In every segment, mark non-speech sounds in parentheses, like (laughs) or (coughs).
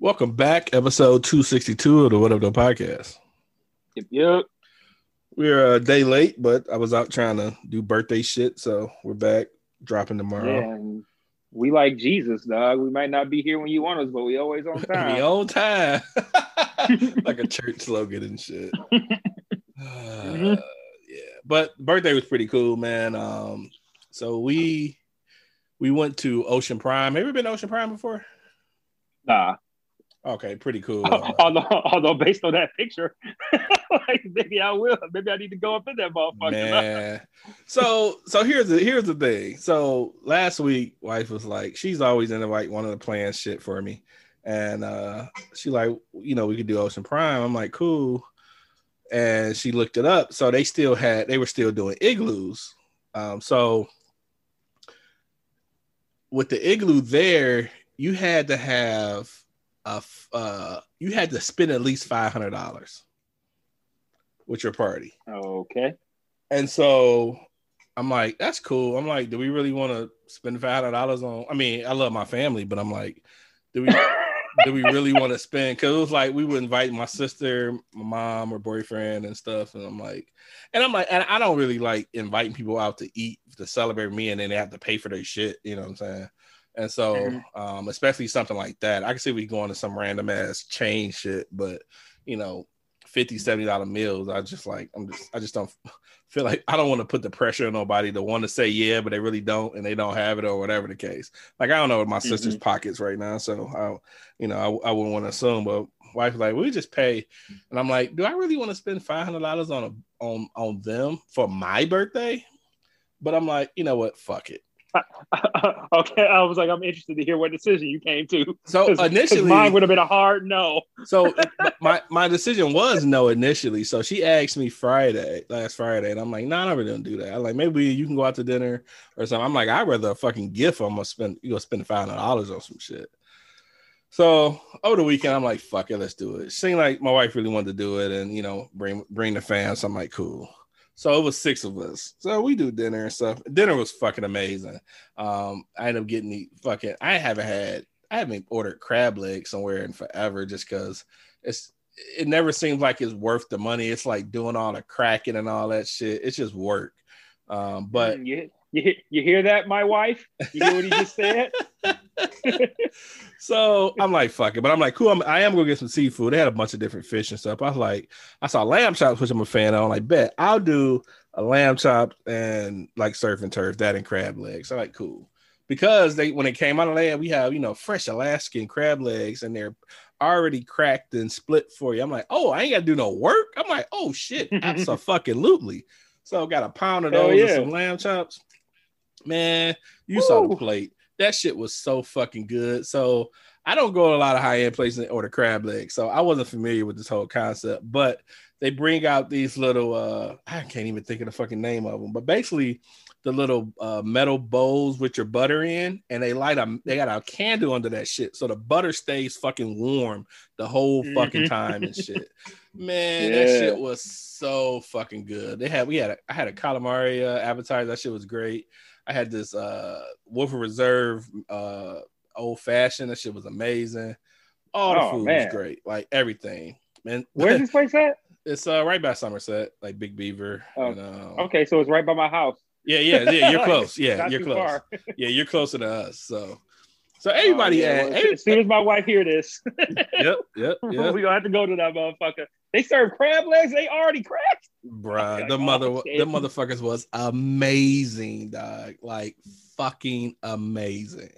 Welcome back, episode 262 of the What Up, Though podcast. Yep, yep. We're a day late, but I was out trying to do birthday shit, so we're back dropping tomorrow. Yeah, we like Jesus, dog. We might not be here when you want us, but we always on (laughs) time. the old time, (laughs) (laughs) like a church slogan and shit. Uh, yeah, but birthday was pretty cool, man. Um, so we we went to Ocean Prime. Have you ever been to Ocean Prime before? Nah. Okay, pretty cool. (laughs) Although, although based on that picture, (laughs) like maybe I will. Maybe I need to go up in that motherfucker. Man. so so here's the here's the thing. So last week, wife was like, she's always in the like one of the plans shit for me. And uh she like, you know, we could do Ocean Prime. I'm like, cool. And she looked it up. So they still had they were still doing igloos. Um, so with the igloo there, you had to have a uh you had to spend at least five hundred dollars with your party. Okay. And so I'm like, that's cool. I'm like, do we really want to spend five hundred dollars on? I mean, I love my family, but I'm like, do we (laughs) do we really want to spend? Because it was like we would invite my sister, my mom, or boyfriend and stuff, and I'm like, and I'm like, and I don't really like inviting people out to eat to celebrate me, and then they have to pay for their shit. You know what I'm saying? And so, mm-hmm. um, especially something like that, I can see we going to some random ass chain shit, but you know, 50 70 dollar meals i just like i'm just i just don't (laughs) feel like i don't want to put the pressure on nobody to want to say yeah but they really don't and they don't have it or whatever the case. Like i don't know what my mm-hmm. sister's pockets right now so i you know i, I wouldn't want to assume but wife like we just pay and i'm like do i really want to spend $500 on a on on them for my birthday? But i'm like you know what? Fuck it (laughs) okay, I was like, I'm interested to hear what decision you came to. So Cause, initially, cause mine would have been a hard no. so my my decision was no initially. So she asked me Friday, last Friday, and I'm like, no, nah, I'm never gonna do that. I'm like, maybe you can go out to dinner or something. I'm like, I'd rather a fucking gift. I'm gonna spend you gonna spend five hundred dollars on some shit. So over the weekend, I'm like, fuck it, let's do it. It seemed like my wife really wanted to do it, and you know, bring bring the fans. So I'm like, cool. So it was six of us. So we do dinner and stuff. Dinner was fucking amazing. Um, I ended up getting the fucking. I haven't had. I haven't ordered crab legs somewhere in forever, just because it's. It never seems like it's worth the money. It's like doing all the cracking and all that shit. It's just work. Um, but you, you, you hear that, my wife? You hear what he just said? (laughs) (laughs) so I'm like, fuck it. But I'm like, cool. I'm, I am gonna get some seafood. They had a bunch of different fish and stuff. I was like, I saw lamb chops, which I'm a fan of. I'm like, bet I'll do a lamb chop and like surf and turf, that and crab legs. I'm like, cool. Because they when it came out of land, we have, you know, fresh Alaskan crab legs and they're already cracked and split for you. I'm like, oh, I ain't gotta do no work. I'm like, oh shit, (laughs) absolutely. So fucking luteley. So got a pound of those yeah. and some lamb chops. Man, you Ooh. saw the plate that shit was so fucking good. So I don't go to a lot of high end places and order crab legs, so I wasn't familiar with this whole concept. But they bring out these little uh I can't even think of the fucking name of them, but basically the little uh, metal bowls with your butter in, and they light a they got a candle under that shit, so the butter stays fucking warm the whole fucking mm-hmm. time and shit. Man, yeah. that shit was so fucking good. They had we had a, I had a calamari uh, appetizer. That shit was great. I had this uh Woodford Reserve uh old fashioned. That shit was amazing. All the oh, food man. was great. Like everything. Man, (laughs) where's this place at? It's uh right by Somerset, like Big Beaver. Oh, and, um, okay, so it's right by my house. Yeah, yeah, yeah. You're (laughs) close. Yeah, you're close. yeah, you're closer to us. So, so everybody, oh, yeah, well, every, as soon as my wife hear this, (laughs) yep, yep, (laughs) yep. we gonna have to go to that motherfucker. They serve crab legs. They already cracked. Bruh, the mother, the motherfuckers was amazing, dog. Like fucking amazing.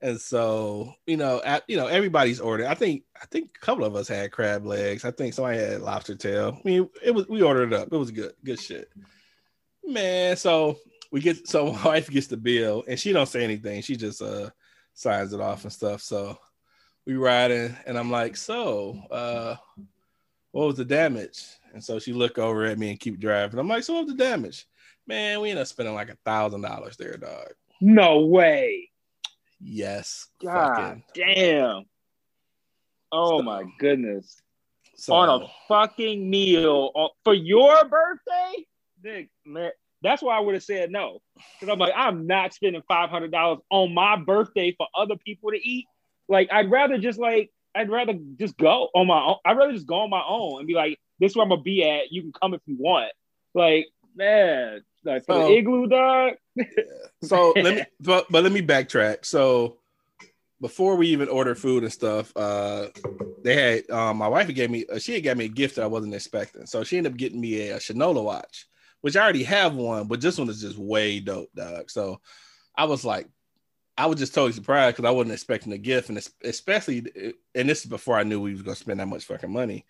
And so, you know, at, you know, everybody's ordered. I think, I think a couple of us had crab legs. I think somebody had lobster tail. I mean, it was we ordered it up. It was good, good shit, man. So we get, so (laughs) my wife gets the bill, and she don't say anything. She just uh signs it off and stuff. So we riding, and I'm like, so, uh, what was the damage? And so she look over at me and keep driving. I'm like, so what was the damage? Man, we end up spending like a thousand dollars there, dog. No way. Yes. God fucking. damn. Oh So- my goodness. So, On a fucking meal for your birthday? Nick, man, that's why I would have said no. Because I'm like, I'm not spending five hundred dollars on my birthday for other people to eat. Like, I'd rather just like, I'd rather just go on my own. I'd rather just go on my own and be like, this is where I'm gonna be at. You can come if you want. Like, man, like for So- the igloo dog. (laughs) so let me (laughs) but, but let me backtrack so before we even ordered food and stuff uh they had um my wife gave me uh, she had got me a gift that i wasn't expecting so she ended up getting me a, a shinola watch which i already have one but this one is just way dope dog so i was like i was just totally surprised because i wasn't expecting a gift and especially and this is before i knew we was going to spend that much fucking money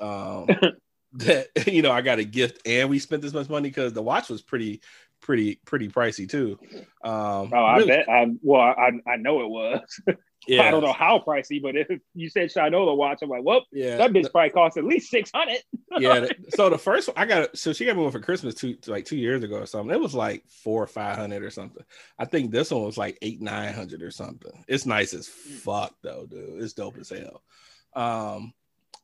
um (laughs) that (laughs) you know i got a gift and we spent this much money because the watch was pretty pretty pretty pricey too um Oh, I really- bet. I well, I I know it was. (laughs) yeah I don't know how pricey, but if you said Shinola watch, I'm like, well, yeah. that bitch probably cost at least six hundred. (laughs) yeah so the first one i got so she got me one for christmas two like two years ago or something. It was like four or five hundred or something. I think this one was like eight nine hundred or something. It's nice as fuck though dude. It's dope as hell. Um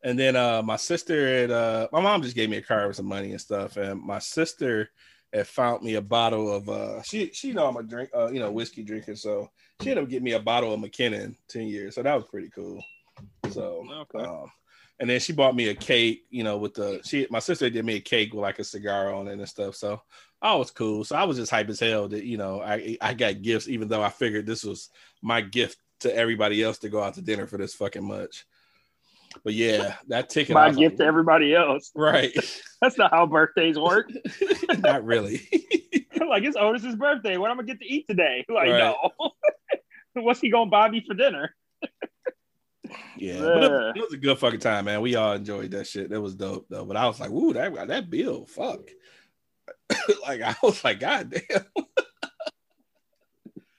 and then uh my sister and uh my mom just gave me a card with some money and stuff. And my sister had found me a bottle of uh she she know i'm a drink uh you know whiskey drinker so she ended up getting me a bottle of mckinnon 10 years so that was pretty cool so Okay. um, and then she bought me a cake, you know, with the she my sister did me a cake with like a cigar on it and stuff. So I was cool. So I was just hype as hell that you know I I got gifts, even though I figured this was my gift to everybody else to go out to dinner for this fucking much. But yeah, that ticket. My gift like, to everybody else. (laughs) right? That's not how birthdays work. (laughs) Not really. (laughs) like it's Otis's birthday. What am I gonna get to eat today? Like Right. no. What's he gonna buy me for dinner? Yeah, but it, it was a good fucking time, man. We all enjoyed that shit. That was dope though. But I was like, "Ooh, that that bill, fuck." like I was like, "God damn."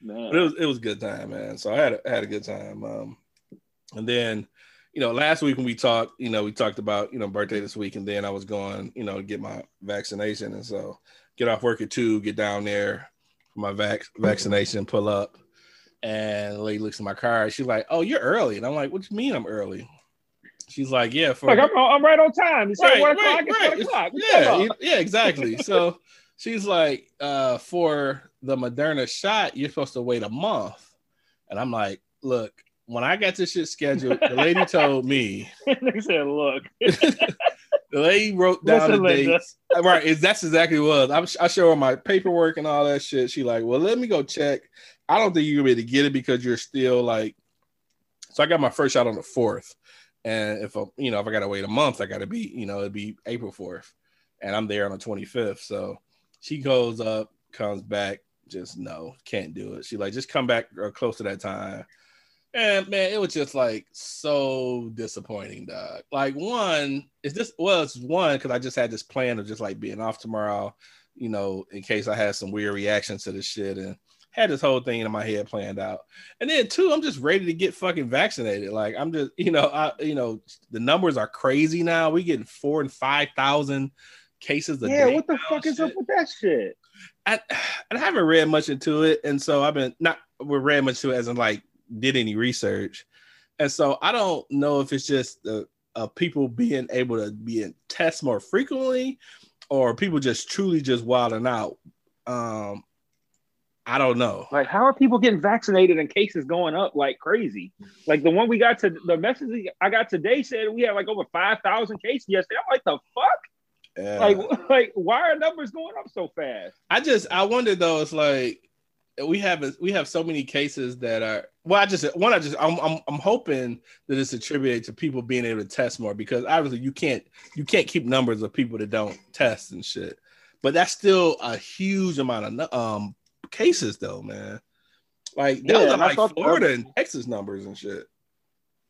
Man. but it was it was a good time, man. So I had a, had a good time. Um, and then, you know, last week when we talked, you know, we talked about you know birthday this week, and then I was going, you know, get my vaccination, and so get off work at two, get down there for my vac- vaccination, pull up, and the lady looks at my car. She's like, "Oh, you're early," and I'm like, "What do you mean I'm early?" She's like, "Yeah, for Like I'm, I'm right on time. Said Right, one o'clock. right, it's right. one o'clock. Yeah, (laughs) yeah, exactly. So she's like, uh, for the Moderna shot, you're supposed to wait a month. And I'm like, look, when I got this shit scheduled, the lady (laughs) told me, (laughs) they said, look. (laughs) the lady wrote down Listen, the dates. Uh, right, is that's exactly what. I'm, I show her my paperwork and all that shit. She like, well, let me go check. I don't think you're gonna be able to get it because you're still like. So I got my first shot on the fourth, and if I, you know, if I gotta wait a month, I gotta be, you know, it'd be April fourth, and I'm there on the 25th. So she goes up, comes back, just no, can't do it. She like just come back or close to that time. And man, it was just like so disappointing, dog. Like one is this well, it's one because I just had this plan of just like being off tomorrow, you know, in case I had some weird reactions to this shit and had this whole thing in my head planned out. And then two, I'm just ready to get fucking vaccinated. Like I'm just, (laughs) you know, I you know, the numbers are crazy now. We getting four and five thousand cases a Yeah, day. what the fuck is up with that shit? I, (sighs) I haven't read much into it, and so I've been not we read much to it as in like did any research, and so I don't know if it's just the uh, people being able to be in tests more frequently, or people just truly just wilding out. Um, I don't know. Like, how are people getting vaccinated and cases going up like crazy? Like the one we got to the message I got today said we had like over five thousand cases yesterday. I'm like, the fuck? Yeah. Like, (laughs) like why are numbers going up so fast? I just I wonder though. It's like we have we have so many cases that are well. I just one. I just I'm I'm, I'm hoping that it's attributed to people being able to test more because obviously you can't you can't keep numbers of people that don't test and shit. But that's still a huge amount of um cases though, man. Like those Yeah, are like Florida and Texas numbers and shit.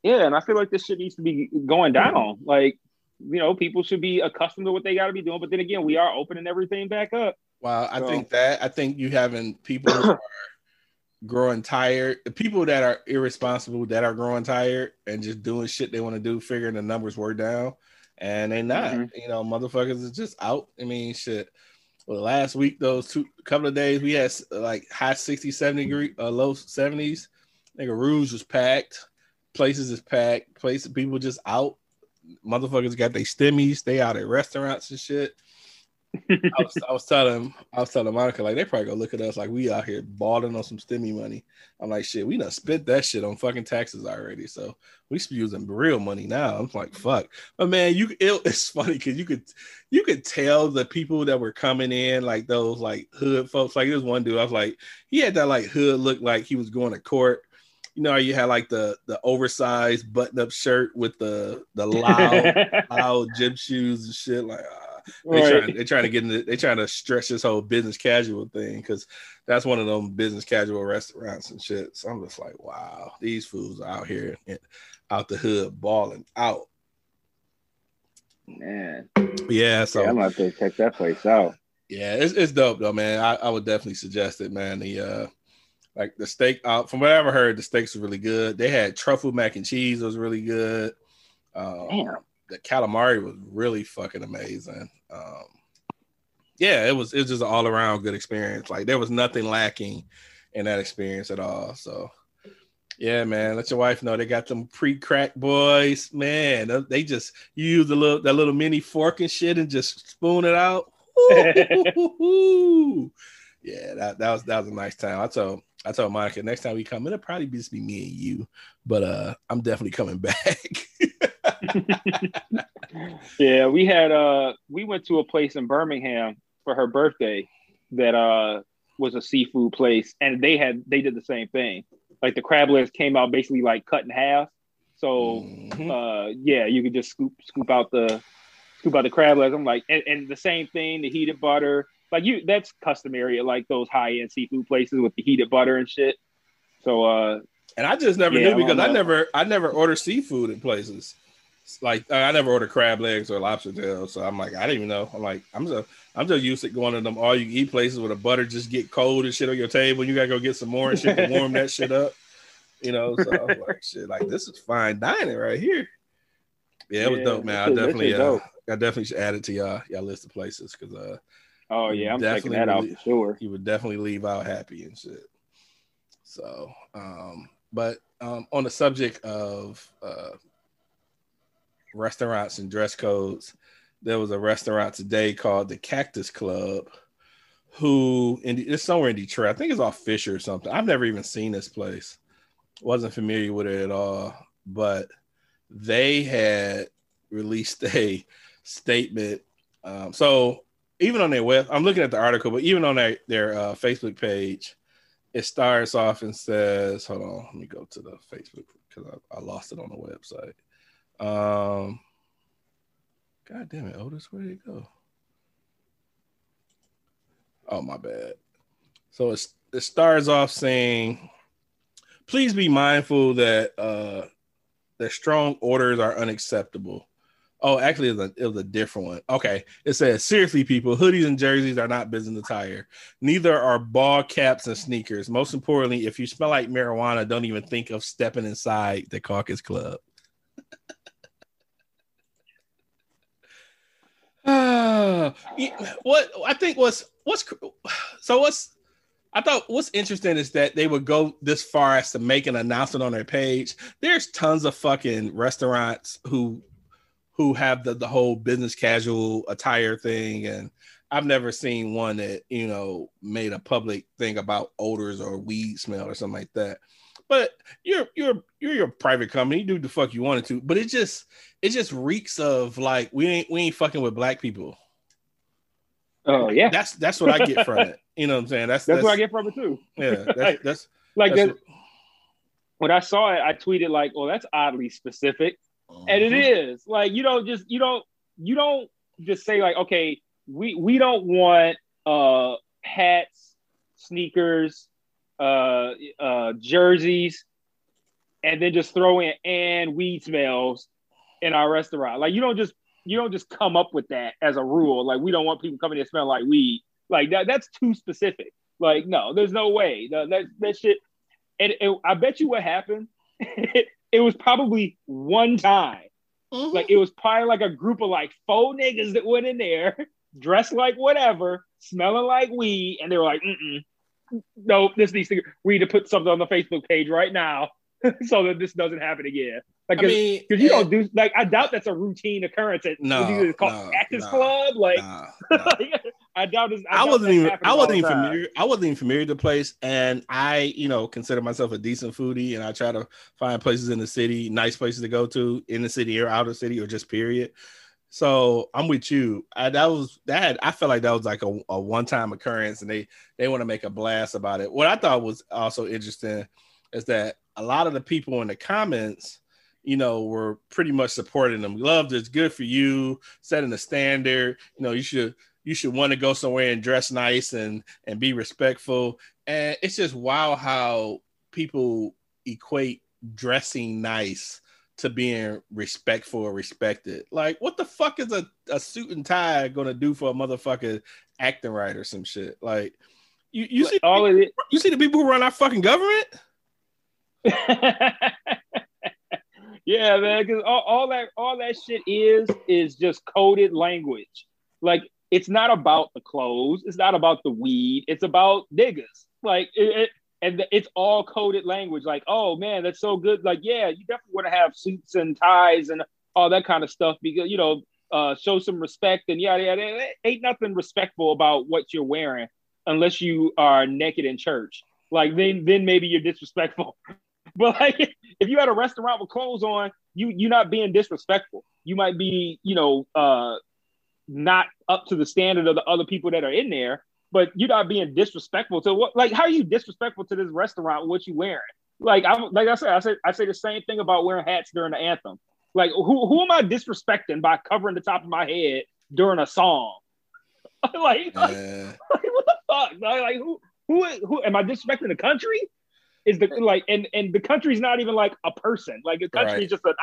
Yeah, and I feel like this shit needs to be going down. Like, you know, people should be accustomed to what they got to be doing. But then again, we are opening everything back up. Well, I So- think that I think you having people who (coughs) are growing tired, the people that are irresponsible that are growing tired and just doing shit they want to do, figuring the numbers were down, and they not. Mhm. You know, motherfuckers is just out. I mean, shit. Well, last week, those two couple of days, we had like high 60, 70 degree, uh, low 70s. Nigga, Rouge was packed. Places is packed. Places, people just out. Motherfuckers got their stimmies. They out at restaurants and shit. I was, I was telling I was telling Monica like they probably gonna look at us like we out here balling on some stimmy money. I'm like shit, we done spent that shit on fucking taxes already. So we should be using real money now. I'm like fuck, but man, you it, (laughs) it's funny because you could you could tell the people that were coming in like those like hood folks. Like this one dude, I was like he had that like hood look like he was going to court. You know, how you had like the the oversized button up shirt with the the loud (laughs) loud gym shoes and shit. Like ah, they Right. trying, they trying to get in the, they trying to stretch this whole business casual thing because that's one of them business casual restaurants and shit. So I'm just like, wow, these fools are out here out the hood balling out. Man, Yeah, so yeah, I'm gonna have to check that place out. Yeah, it's, it's dope though, man. I, I would definitely suggest it, man. The uh like the steak uh, from what I ever heard, the steaks were really good. They had truffle mac and cheese was really good. Um, Damn. The calamari was really fucking amazing. Um yeah, it was it was just an all around good experience. Like there was nothing lacking in that experience at all. So yeah, man. Let your wife know they got them pre-crack boys, man. they- They just use the little that little mini fork and shit and just spoon it out. Yeah, that, that was that was a nice time. I told I told Monica next time we come, it'll probably just be me and you, but uh I'm definitely coming (laughs) back. (laughs) Yeah, we had uh we went to a place in Birmingham for her birthday that uh was a seafood place and they had they did the same thing. Like the crab legs came out basically like cut in half. So Mhm. uh yeah, you could just scoop scoop out the scoop out the crab legs. I'm like and, and the same thing, the heated butter. Like you that's customary at like those high end seafood places with the heated butter and shit. So uh And I just never Yeah, knew because I I never I never order seafood in places. Like I never order crab legs or lobster tails. So I'm like, I didn't even know. I'm like, I'm just I'm just used to going to them all you eat places where the butter just get cold and shit on your table. And you gotta go get some more and shit to warm that shit up. You know, so I was like, shit, like this is fine dining right here. Yeah, it was Yeah, dope, man. I this shit- this definitely uh. I definitely should add it to y'all y'all list of places because uh oh yeah, I'm checking Definitely that out for sure. you would definitely leave out happy and shit. So, um, but um, on the subject of uh, restaurants and dress codes, there was a restaurant today called the Cactus Club, who in it's somewhere in Detroit. I think it's off Fisher or something. I've never even seen this place. Wasn't familiar with it at all, but they had released (laughs) a statement. Um, so even on their web, I'm looking at the article, but even on their their uh, Facebook page, it starts off and says, "Hold on, let me go to the Facebook because I, I lost it on the website." Um, God damn it, Otis, where did it go? Oh my bad. So it starts off saying, "Please be mindful that uh, that strong orders are unacceptable." Oh, actually, it was, a, it was a different one. Okay, it says, "Seriously, people, hoodies and jerseys are not business attire. Neither are ball caps and sneakers. Most importantly, if you smell like marijuana, don't even think of stepping inside the Caucus Club." Ah, yeah, (sighs) what I think was what's (sighs) so what's I thought what's interesting is that they would go this far as to make an announcement on their page. There's tons of fucking restaurants who who have the, the whole business casual attire thing and I've never seen one that, you know, made a public thing about odors or weed smell or something like that. But you're you're you're your private company, you do the fuck you wanted to, but it just it just reeks of like we ain't we ain't fucking with black people. Oh yeah, That's that's what I get from it. (laughs) You know what I'm saying? That's that's, what I get from it too. Yeah, that's (laughs) that's, Like that's that, when I saw it, I tweeted like, "Oh, that's oddly specific," what- and it Mhm. Like you don't just you don't you don't just say like, "Okay, we we don't want uh hats, sneakers, uh uh jerseys, and then just throw in and weed smells in our restaurant." Like you don't just you don't just come up with that as a rule. Like we don't want people coming to smell like weed. Like that that's too specific. Like no, there's no way. That that, that shit and it, I bet you what happened. it, (laughs) it was probably one time. Mhm. Like it was probably like a group of like four niggas that went in there, (laughs) dressed like whatever, smelling like weed, and they were like, mm no, this needs to we need to put something on the Facebook page right now (laughs) so that this doesn't happen again. Like, I because you eh, don't do like I doubt that's a routine occurrence at No, what you call no, Cactus no, Club. Like, nah, (laughs) nah. I doubt it's. I doubt wasn't even I wasn't even time. familiar. I wasn't even familiar with the place, and I, you know, consider myself a decent foodie, and I try to find places in the city, nice places to go to in the city or out of city or just period. So I'm with you. I, that was that. I felt like that was like a, a one time occurrence, and they they want to make a blast about it. What I thought was also interesting is that a lot of the people in the comments, you know, were pretty much supporting them. Love is good for you, setting the standard. You know, you should you should want to go somewhere and dress nice and and be respectful. And it's just wow how people equate dressing nice to being respectful or respected. Like, what the fuck is a, a suit and tie gonna do for a motherfucker acting right or some shit? Like, you you see all of it. you see the people who run our fucking government? (laughs) yeah, man, because all, all that all that shit is is just coded language. Like it's not about the clothes, it's not about the weed, it's about niggas. Like it, it and it's all coded language. Like, oh man, that's so good. Like, yeah, you definitely want to have suits and ties and all that kind of stuff because you know, uh, show some respect and yada yada. yada. Ain't nothing respectful about what you're wearing unless you are naked in church. Like then then maybe you're disrespectful. (laughs) (laughs) But like if you had a restaurant with clothes on, you you're not being disrespectful. You might be, you know, uh not up to the standard of the other people that are in there, but you're not being disrespectful to what like how are you disrespectful to this restaurant with what you wearing? Like I like I said, I said I say the same thing about wearing hats during the anthem. Like who who am I disrespecting by covering the top of my head during a song? (laughs) like, (laughs) like, Yeah. like, what the fuck? Like, like, who who who am I disrespecting the country? Is the like and and the country's not even like a person. Like a country Right. is just an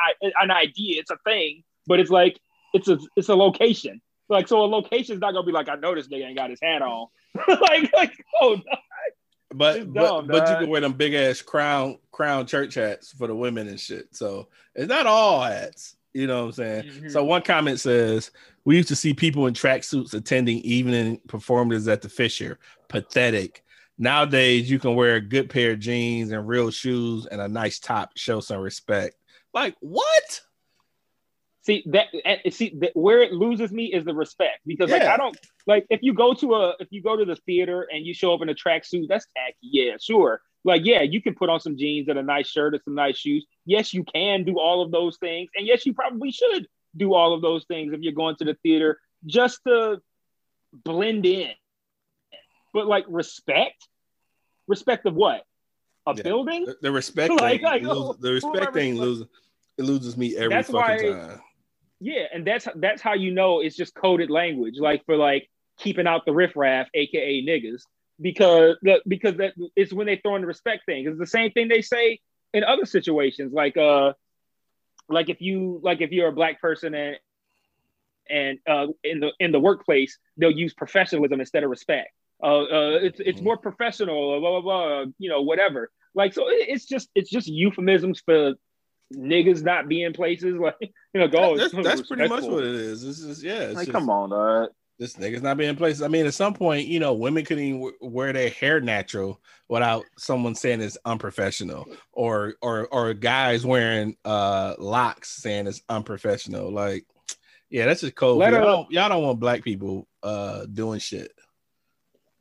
an idea. It's a thing, but it's like it's a it's a location. Like so, a location's not gonna be like I know this nigga ain't got his hat on. (laughs) like like oh no. But It's but, but you can wear them big ass crown crown church hats for the women and shit. So it's not all hats. You know what I'm saying? Mhm. So one comment says we used to see people in tracksuits attending evening performances at the Fisher. Pathetic. Nowadays you can wear a good pair of jeans and real shoes and a nice top, show some respect. Like what? See that see that where it loses me is the respect because like Yeah. I don't like if you go to a if you go to the theater and you show up in a tracksuit that's tacky yeah sure like yeah you can put on some jeans and a nice shirt and some nice shoes yes you can do all of those things and yes you probably should do all of those things if you're going to the theater just to blend in but like respect respect of what a Yeah. building The, the respect Like- thing, like, lose- the respect am I thing loses it loses me every That's fucking why- time. Yeah, and that's that's how you know it's just coded language, like for like keeping out the riffraff, aka niggas, because the, because that it's when they throw in the respect thing. It's the same thing they say in other situations, like uh, like if you like if you're a black person and and uh, in the in the workplace they'll use professionalism instead of respect. Uh, uh, it's it's more professional, blah blah blah, you know, whatever. Like so, it- it's just it's just euphemisms for niggas not being places. (laughs) Like you know, go. that's, (laughs) that's pretty much what it is. This is yeah. It's Like, just, come on, dog. this nigga's not being placed. I mean, at some point, you know, women couldn't even wear their hair natural without someone saying it's unprofessional, or or or guys wearing uh locks saying it's unprofessional. Like, yeah, that's just cold. Y'all, don't, y'all don't want black people uh doing shit.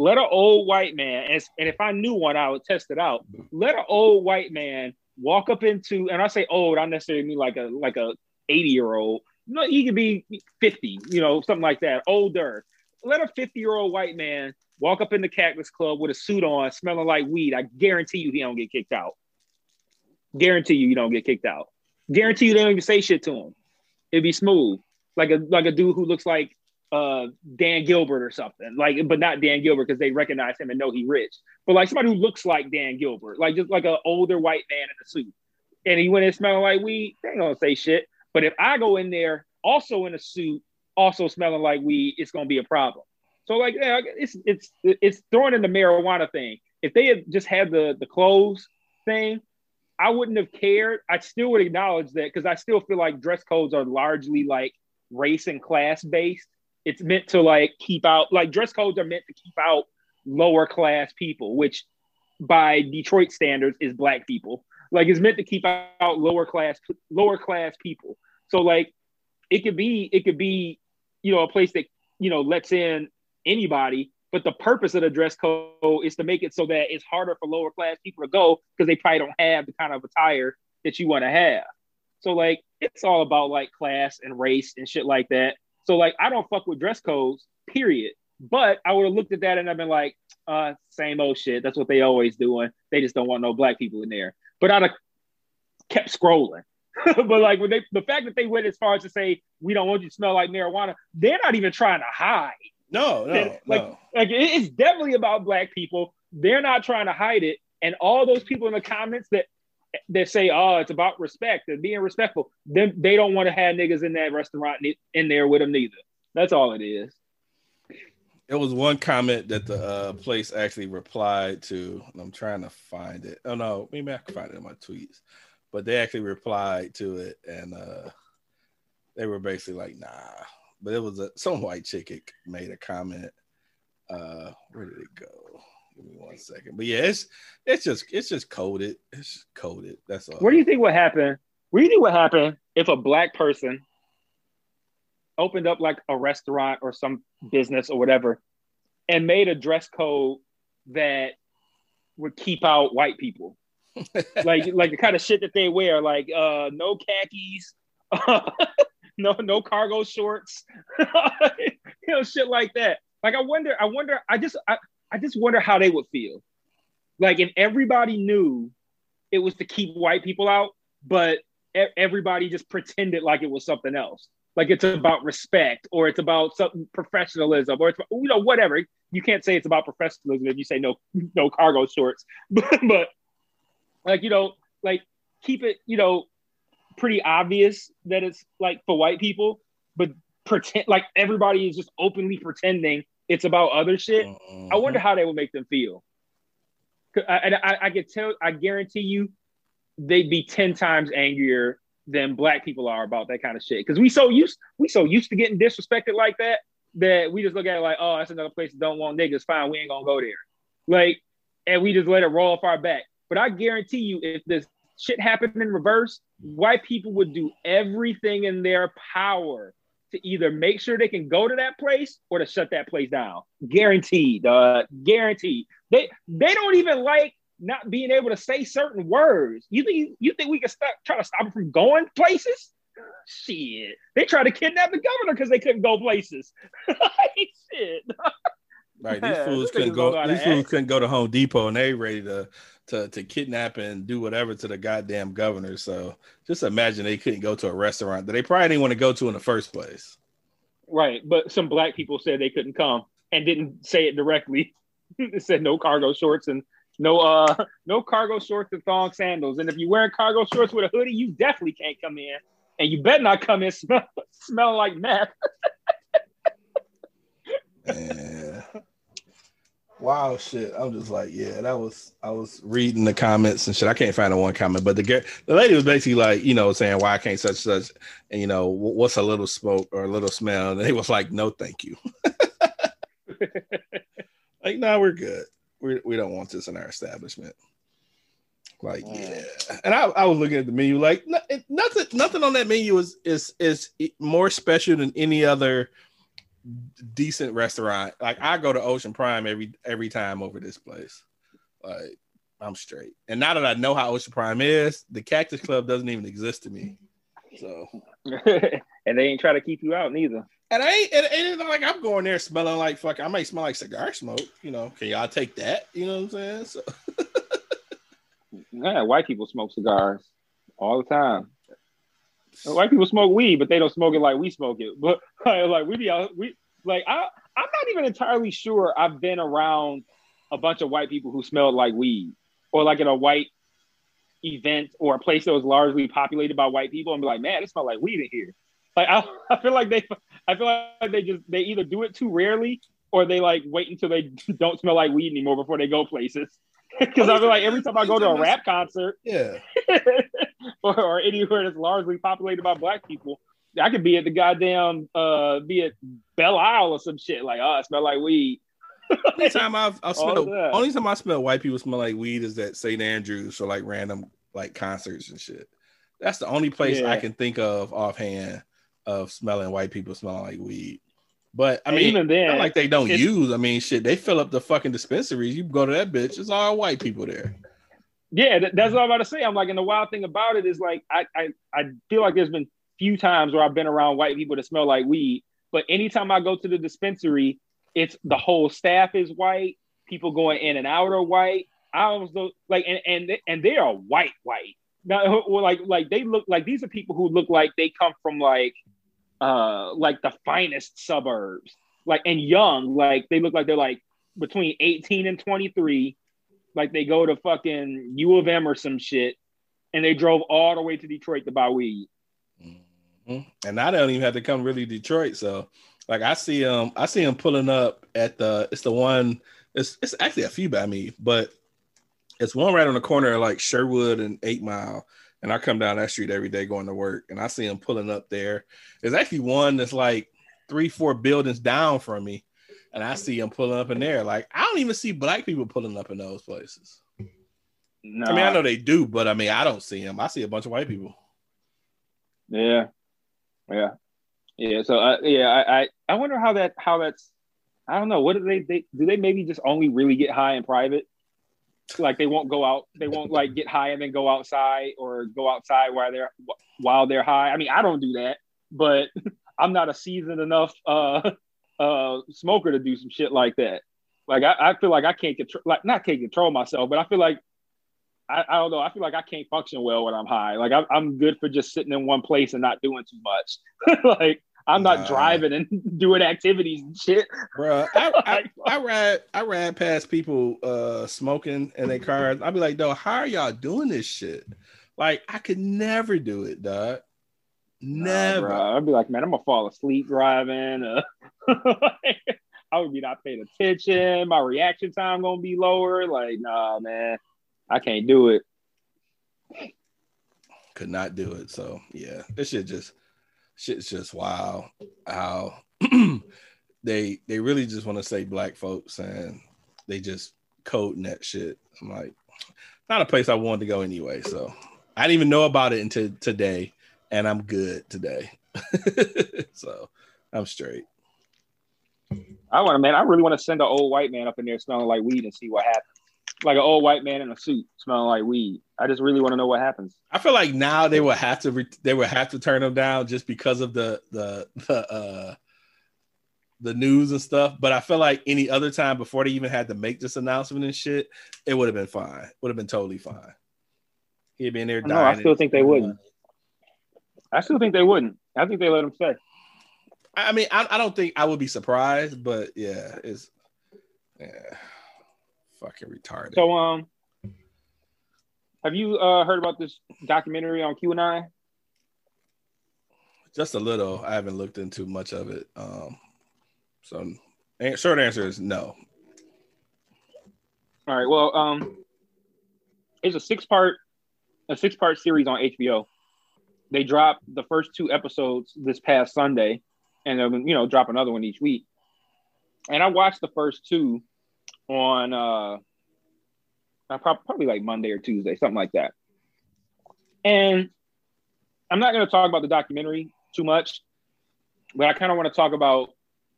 Let an old white man, and, and if I knew one, I would test it out. Let an old white man walk up into, and I say old, I necessarily mean like a like a eighty year old. No, he could be fifty, you know, something like that, older. Let a fifty year old white man walk up in the Cactus Club with a suit on, smelling like weed. I guarantee you, he don't get kicked out. Guarantee you, you don't get kicked out. Guarantee you, they don't even say shit to him. It'd be smooth, like a like a dude who looks like uh Dan Gilbert or something. Like, but not Dan Gilbert because they recognize him and know he rich. But like somebody who looks like Dan Gilbert, like just like an older white man in a suit. And he went in smelling like weed, they ain't gonna say shit. But if I go in there also in a suit, also smelling like weed, it's gonna be a problem. So like yeah, it's it's it's throwing in the marijuana thing. If they had just had the the clothes thing, I wouldn't have cared. I still would acknowledge that because I still feel like dress codes are largely like race and class based. It's meant to like keep out like dress codes are meant to keep out lower class people, which by Detroit standards is black people. Like it's meant to keep out lower class lower class people. So like it could be it could be you know a place that you know lets in anybody but the purpose of the dress code is to make it so that it's harder for lower class people to go because they probably don't have the kind of attire that you want to have so like it's all about like class and race and shit like that so like i don't fuck with dress codes period but i would have looked at that and i've been like uh same old shit that's what they always doing they just don't want no black people in there but i'd have kept scrolling (laughs) but like when they the fact that they went as far as to say we don't want you to smell like marijuana, they're not even trying to hide. No, no, like no. like it's definitely about black people. They're not trying to hide it. And all those people in the comments that that say, "Oh, it's about respect and being respectful," then they don't want to have niggas in that restaurant in there with them neither. That's all it is. It was one comment that the uh, place actually replied to. I'm trying to find it. Oh no, maybe I can find it in my tweets but they actually replied to it and uh they were basically like nah but it was a some white chick made a comment uh where did it go give me one second. But yeah it's it's just it's just coded. It's coded. That's all. What do you think would happen? What do you think would happen if a black person opened up like a restaurant or some business or whatever and made a dress code that would keep out white people? (laughs) Like like the kind of shit that they wear, like uh no khakis, (laughs) no no cargo shorts, (laughs) you know, shit like that. Like I wonder, I wonder, I just I, I just wonder how they would feel. Like if everybody knew it was to keep white people out, but everybody just pretended like it was something else. Like it's about respect or it's about something professionalism or it's you know whatever. You can't say it's about professionalism if you say no no cargo shorts, (laughs) but, but like you know like keep it you know pretty obvious that it's like for white people but pretend like everybody is just openly pretending it's about other shit mm-hmm. i wonder how they would make them feel. And I, I, I can tell i guarantee you they'd be 10 times angrier than black people are about that kind of shit. Because we so used we so used to getting disrespected like that that we just look at it like oh that's another place that don't want niggas. Fine we ain't gonna go there. Like and we just let it roll off our back. But I guarantee you, if this shit happened in reverse, white people would do everything in their power to either make sure they can go to that place or to shut that place down. Guaranteed, uh, guaranteed. They they don't even like not being able to say certain words. You think you think we can stop try to stop them from going places? Shit, they tried to kidnap the governor because they couldn't go places. (laughs) Shit. Right, (laughs) these fools couldn't go. These fools couldn't go to Home Depot, and they ready to to to kidnap and do whatever to the goddamn governor. So just imagine they couldn't go to a restaurant that they probably didn't want to go to in the first place. Right, but some black people said they couldn't come and didn't say it directly. (laughs) it said no cargo shorts and no uh no cargo shorts and thong sandals. And if you're wearing cargo shorts with a hoodie, you definitely can't come in. And you better not come in (laughs) smell smell like meth. yeah wow shit. I'm just like yeah that was i was reading the comments and shit. I can't find the one comment but the girl, the lady was basically like you know saying why I can't such such and you know what's a little smoke or a little smell? And he was like no thank you. (laughs) Like no nah, we're good. We, we don't want this in our establishment. Like yeah. And I, I was looking at the menu like nothing nothing on that menu is is is more special than any other decent restaurant. Like I go to Ocean Prime every every time over this place. Like I'm straight. And now that I know how Ocean Prime is, the Cactus Club doesn't even exist to me. So (laughs) and they ain't try to keep you out neither. And I ain't, it ain't like I'm going there smelling like fuck. I might smell like cigar smoke. You know, can y'all take that? You know what I'm saying? So (laughs) yeah, white people smoke cigars all the time. White people smoke weed, but they don't smoke it like we smoke it. But (laughs) like we be out, we like I I'm not even entirely sure I've been around a bunch of white people who smelled like weed, or like at a white event or a place that was largely populated by white people, and be like, man, it smells like weed in here. Like I, (laughs) I feel like they I feel like they just they either do it too rarely or they like wait until they (laughs) don't smell like weed anymore before they go places. (laughs) Because I feel like every time I go to a rap concert Yeah. (laughs) or, or anywhere that's largely populated by black people, I could be at the goddamn uh be at Belle Isle or some shit. Like, oh, I smell like weed. Only time I've, I've (laughs) smelled, only time I smell white people smell like weed is at St. Andrews or like random like concerts and shit. That's the only place I can think of offhand of smelling white people smelling like weed. But I And mean, even then, like they don't use. I mean, shit, they fill up the fucking dispensaries. You go to that bitch, it's all white people there. Yeah, th- that's what I'm about to say. I'm like, and the wild thing about it is like, I, I, I feel like there's been few times where I've been around white people that smell like weed, but anytime I go to the dispensary, it's the whole staff is white. People going in and out are white. I almost don't- like, and and they- and they are white, white. Now, (laughs) like, like they look like these are people who look like they come from like, uh, like the finest suburbs, like and young, like they look like they're like between 18 and 23 like they go to fucking U of M or some shit, and they drove all the way to Detroit to buy weed. Mhm. And I don't even have to come really Detroit. So, like, I see um, I see him pulling up at the. It's the one. It's it's actually a few by me, but it's one right on the corner like Sherwood and Eight Mile. And I come down that street every day going to work, and I see them pulling up there. There's actually one that's like three, four buildings down from me, and I see them pulling up in there. Like, I don't even see black people pulling up in those places. No, I mean, I know they do, but I mean, I don't see them. I see a bunch of white people. Yeah, yeah, yeah. So, uh, yeah, I, I, I wonder how that, how that's. I don't know. What do they, they do? They maybe just only really get high in private. Like they won't go out. They won't like get high and then go outside or go outside while they're while they're high. I mean, I don't do that, but (laughs) I'm not a seasoned enough uh, (laughs) uh, smoker to do some shit like that. Like I, I feel like I can't control, like not can't control myself, but I feel like I, I don't know. I feel like I can't function well when I'm high. Like I'm, I'm good for just sitting in one place and not doing too much. (laughs) like I'm not Nah. driving and (laughs) doing activities and shit. Bruh, (laughs) I, I, I ride I ride past people uh smoking in their cars. I'd be like, dog, how are y'all doing this shit? Like, I could never do it, dog. Never. Nah. I'd be like, man, I'm gonna fall asleep driving. Uh, (laughs) I would be not paying attention. My reaction time gonna be lower. Like, nah, man, I can't do it. Could not do it. So yeah, this shit just shit's just wild. How (clears throat) they they really just want to say black folks and they just coding that shit. I'm like, not a place I wanted to go anyway. So I didn't even know about it until today, and I'm good today. (laughs) so I'm straight. I want to, man. I really want to send an old white man up in there smelling like weed and see what happens. Like an old white man in a suit smelling like weed. I just really want to know what happens. I feel like now they will have to re- they will have to turn them down just because of the the the uh the news and stuff. But I feel like any other time before they even had to make this announcement and shit, it would have been fine. Would have been totally fine. He'd been there. No, I still think they wouldn't. I still think they wouldn't. I think they let him stay. I mean, I, I don't think I would be surprised, but yeah, it's yeah, fucking retarded. So, um, have you uh heard about this documentary on QAnon? Just a little. I haven't looked into much of it. Um, so short answer is no. All right. Well, um, it's a six part, a six part series on HBO. They dropped the first two episodes this past Sunday, and they're you know drop another one each week. And I watched the first two on uh, uh, probably like Monday or Tuesday, something like that. And I'm not going to talk about the documentary too much, but I kind of want to talk about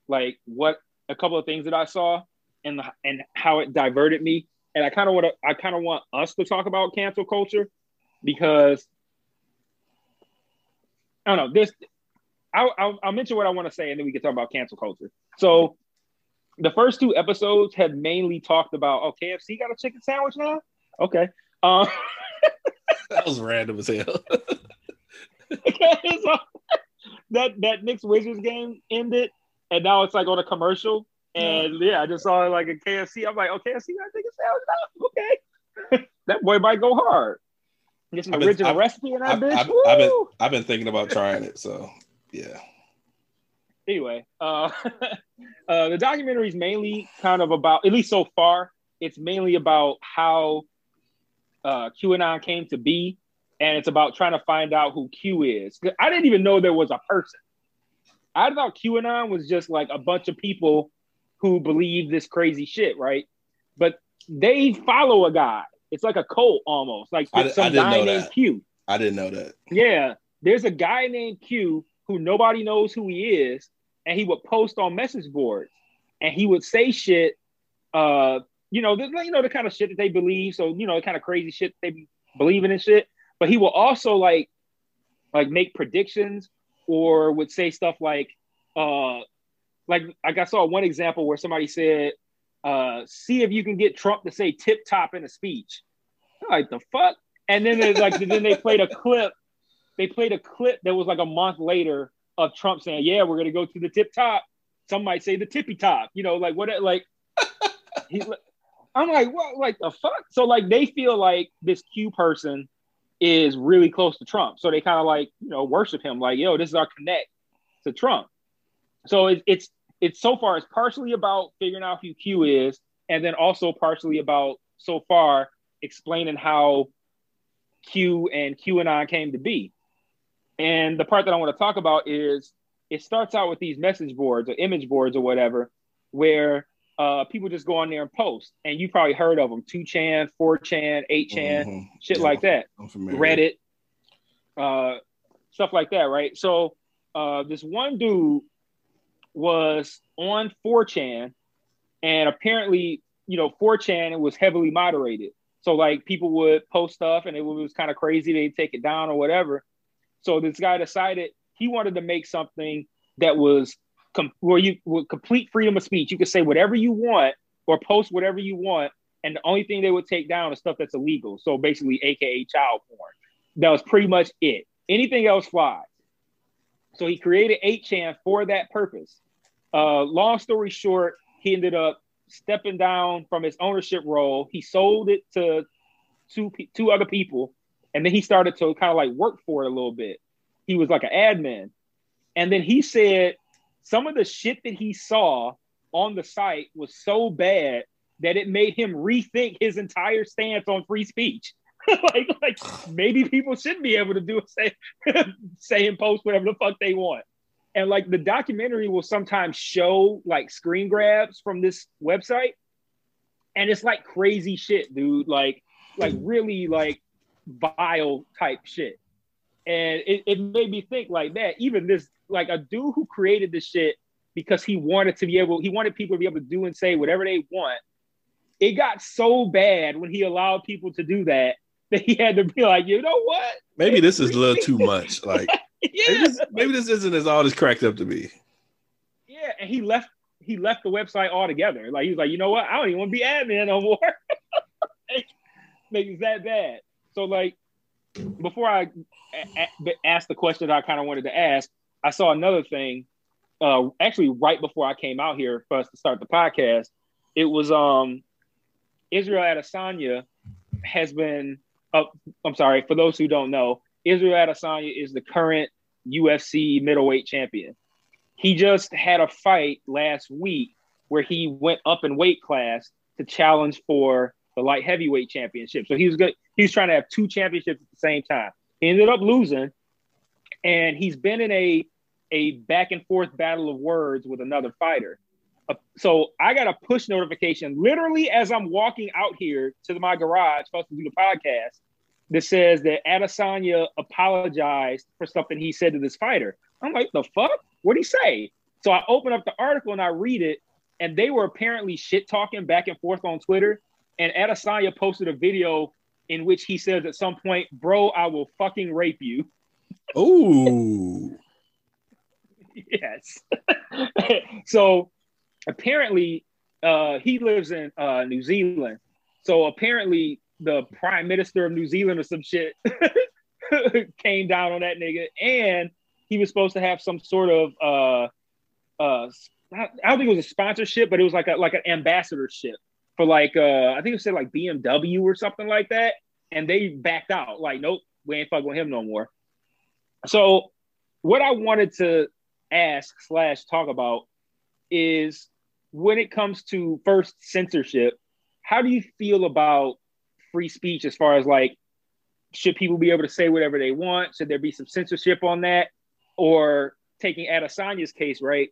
like what a couple of things that I saw and the, and how it diverted me. And I kind of want to I kind of want us to talk about cancel culture because I don't know this. I'll, I'll, I'll mention what I want to say, and then we can talk about cancel culture. So, the first two episodes have mainly talked about, oh, KFC got a chicken sandwich now. Okay, um, (laughs) That was random as hell. (laughs) that that Knicks Wizards game ended, and now it's like on a commercial. And yeah, I just saw like a KFC. I'm like, oh, KFC got a chicken sandwich now. Okay, (laughs) that boy might go hard. Get some been- original I've- recipe in that I've, bitch. I've, I've been I've been thinking about trying it. So yeah. Anyway, uh, (laughs) uh, the documentary is mainly kind of about, at least so far, it's mainly about how uh, QAnon came to be, and it's about trying to find out who Q is. I didn't even know there was a person. I thought QAnon was just like a bunch of people who believe this crazy shit, right? But they follow a guy. It's like a cult almost, like I I some didn't guy know named that. Q. I didn't know that. Yeah, there's a guy named Q who nobody knows who he is, and he would post on message boards, and he would say shit, uh, you know, the, you know the kind of shit that they believe. So you know, the kind of crazy shit they be believing in shit. But he will also like, like make predictions or would say stuff like, uh, like like I saw one example where somebody said, uh, see if you can get Trump to say tip top in a speech. I'm Like the fuck? And then like then they played a clip. They played a clip that was like a month later of Trump saying, "Yeah, we're gonna go to the tip top." Some might say the tippy top. You know, like what? Like (laughs) he, I'm like, what? Like the fuck? So like they feel like this Q person is really close to Trump, so they kind of like you know worship him. Like, yo, this is our connect to Trump. So it, it's it's so far it's partially about figuring out who Q is, and then also partially about so far explaining how Q and QAnon came to be. And the part that I want to talk about is it starts out with these message boards or image boards or whatever, where uh, people just go on there and post. And you probably heard of them 2chan, 4chan, 8chan, Mhm. shit Yeah, like that. Reddit, uh, stuff like that, right? So uh, this one dude was on 4chan, and apparently, you know, 4chan was heavily moderated. So like people would post stuff, and it was kind of crazy. They'd take it down or whatever. So this guy decided he wanted to make something that was com- where you with complete freedom of speech. You could say whatever you want or post whatever you want, and the only thing they would take down is stuff that's illegal. So basically, AKA child porn. That was pretty much it. Anything else flies. So he created 8chan for that purpose. Uh, long story short, he ended up stepping down from his ownership role. He sold it to two two other people, and then he started to kind of like work for it a little bit. He was like an admin, and then he said some of the shit that he saw on the site was so bad that it made him rethink his entire stance on free speech. (laughs) like, like maybe people should be able to do say (laughs) say and post whatever the fuck they want. And like the documentary will sometimes show like screen grabs from this website, and it's like crazy shit, dude. Like like really like vile type shit. And it, it made me think like that. Even this like a dude who created this shit because he wanted to be able he wanted people to be able to do and say whatever they want. It got so bad when he allowed people to do that (laughs) that he had to be like, you know what? Maybe this is a little too much. (laughs) Like maybe, this, maybe this isn't as all this cracked up to be. yeah. And he left he left the website altogether. Like he was like, you know what? I don't even want to be admin no more. (laughs) like, it's that bad. So like before I a- a- asked the question that I kind of wanted to ask, I saw another thing. Uh, actually, right before I came out here for us to start the podcast, it was um, Israel Adesanya has been. Uh, I'm sorry for those who don't know. Israel Adesanya is the current UFC middleweight champion. He just had a fight last week where he went up in weight class to challenge for the light heavyweight championship. So he was good. He was trying to have two championships at the same time. He ended up losing, and he's been in a a back and forth battle of words with another fighter. Uh, so I got a push notification literally as I'm walking out here to my garage supposed to do the podcast that says that Adesanya apologized for something he said to this fighter. I'm like, the fuck? What'd he say? So I open up the article and I read it, and they were apparently shit talking back and forth on Twitter. And Adesanya posted a video in which he says at some point, "Bro, I will fucking rape you." (laughs) Ooh. yes. (laughs) so apparently, uh, he lives in uh, New Zealand. So apparently, the prime minister of New Zealand or some shit (laughs) came down on that nigga, and he was supposed to have some sort of uh, uh, I I don't think it was a sponsorship, but it was like a like an ambassadorship for like uh, I think it said like BMW or something like that, and they backed out. Like, nope, we ain't fucking with him no more. So, what I wanted to ask slash talk about is when it comes to first censorship how do you feel about free speech as far as like should people be able to say whatever they want? Should there be some censorship on that? Or taking Adesanya's case, right?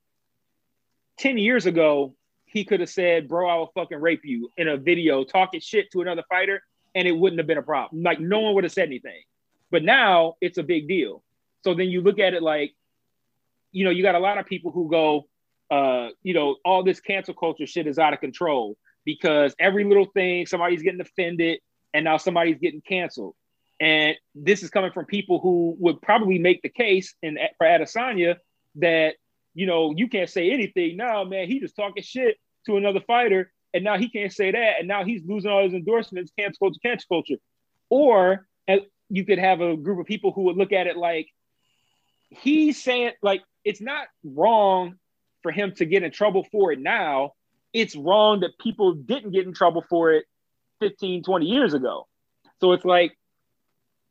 10 years ago, he could have said, Bro, I will fucking rape you in a video talking shit to another fighter, and it wouldn't have been a problem. Like, no one would have said anything. But now it's a big deal. So then you look at it like, you know, you got a lot of people who go, uh, you know, all this cancel culture shit is out of control because every little thing somebody's getting offended and now somebody's getting canceled. And this is coming from people who would probably make the case in for Adesanya that you know you can't say anything now, man. He just talking shit to another fighter, and now he can't say that, and now he's losing all his endorsements. Cancel culture, cancel culture. Or uh, you could have a group of people who would look at it like he's saying like it's not wrong for him to get in trouble for it now. It's wrong that people didn't get in trouble for it 15, 20 years ago. So it's like,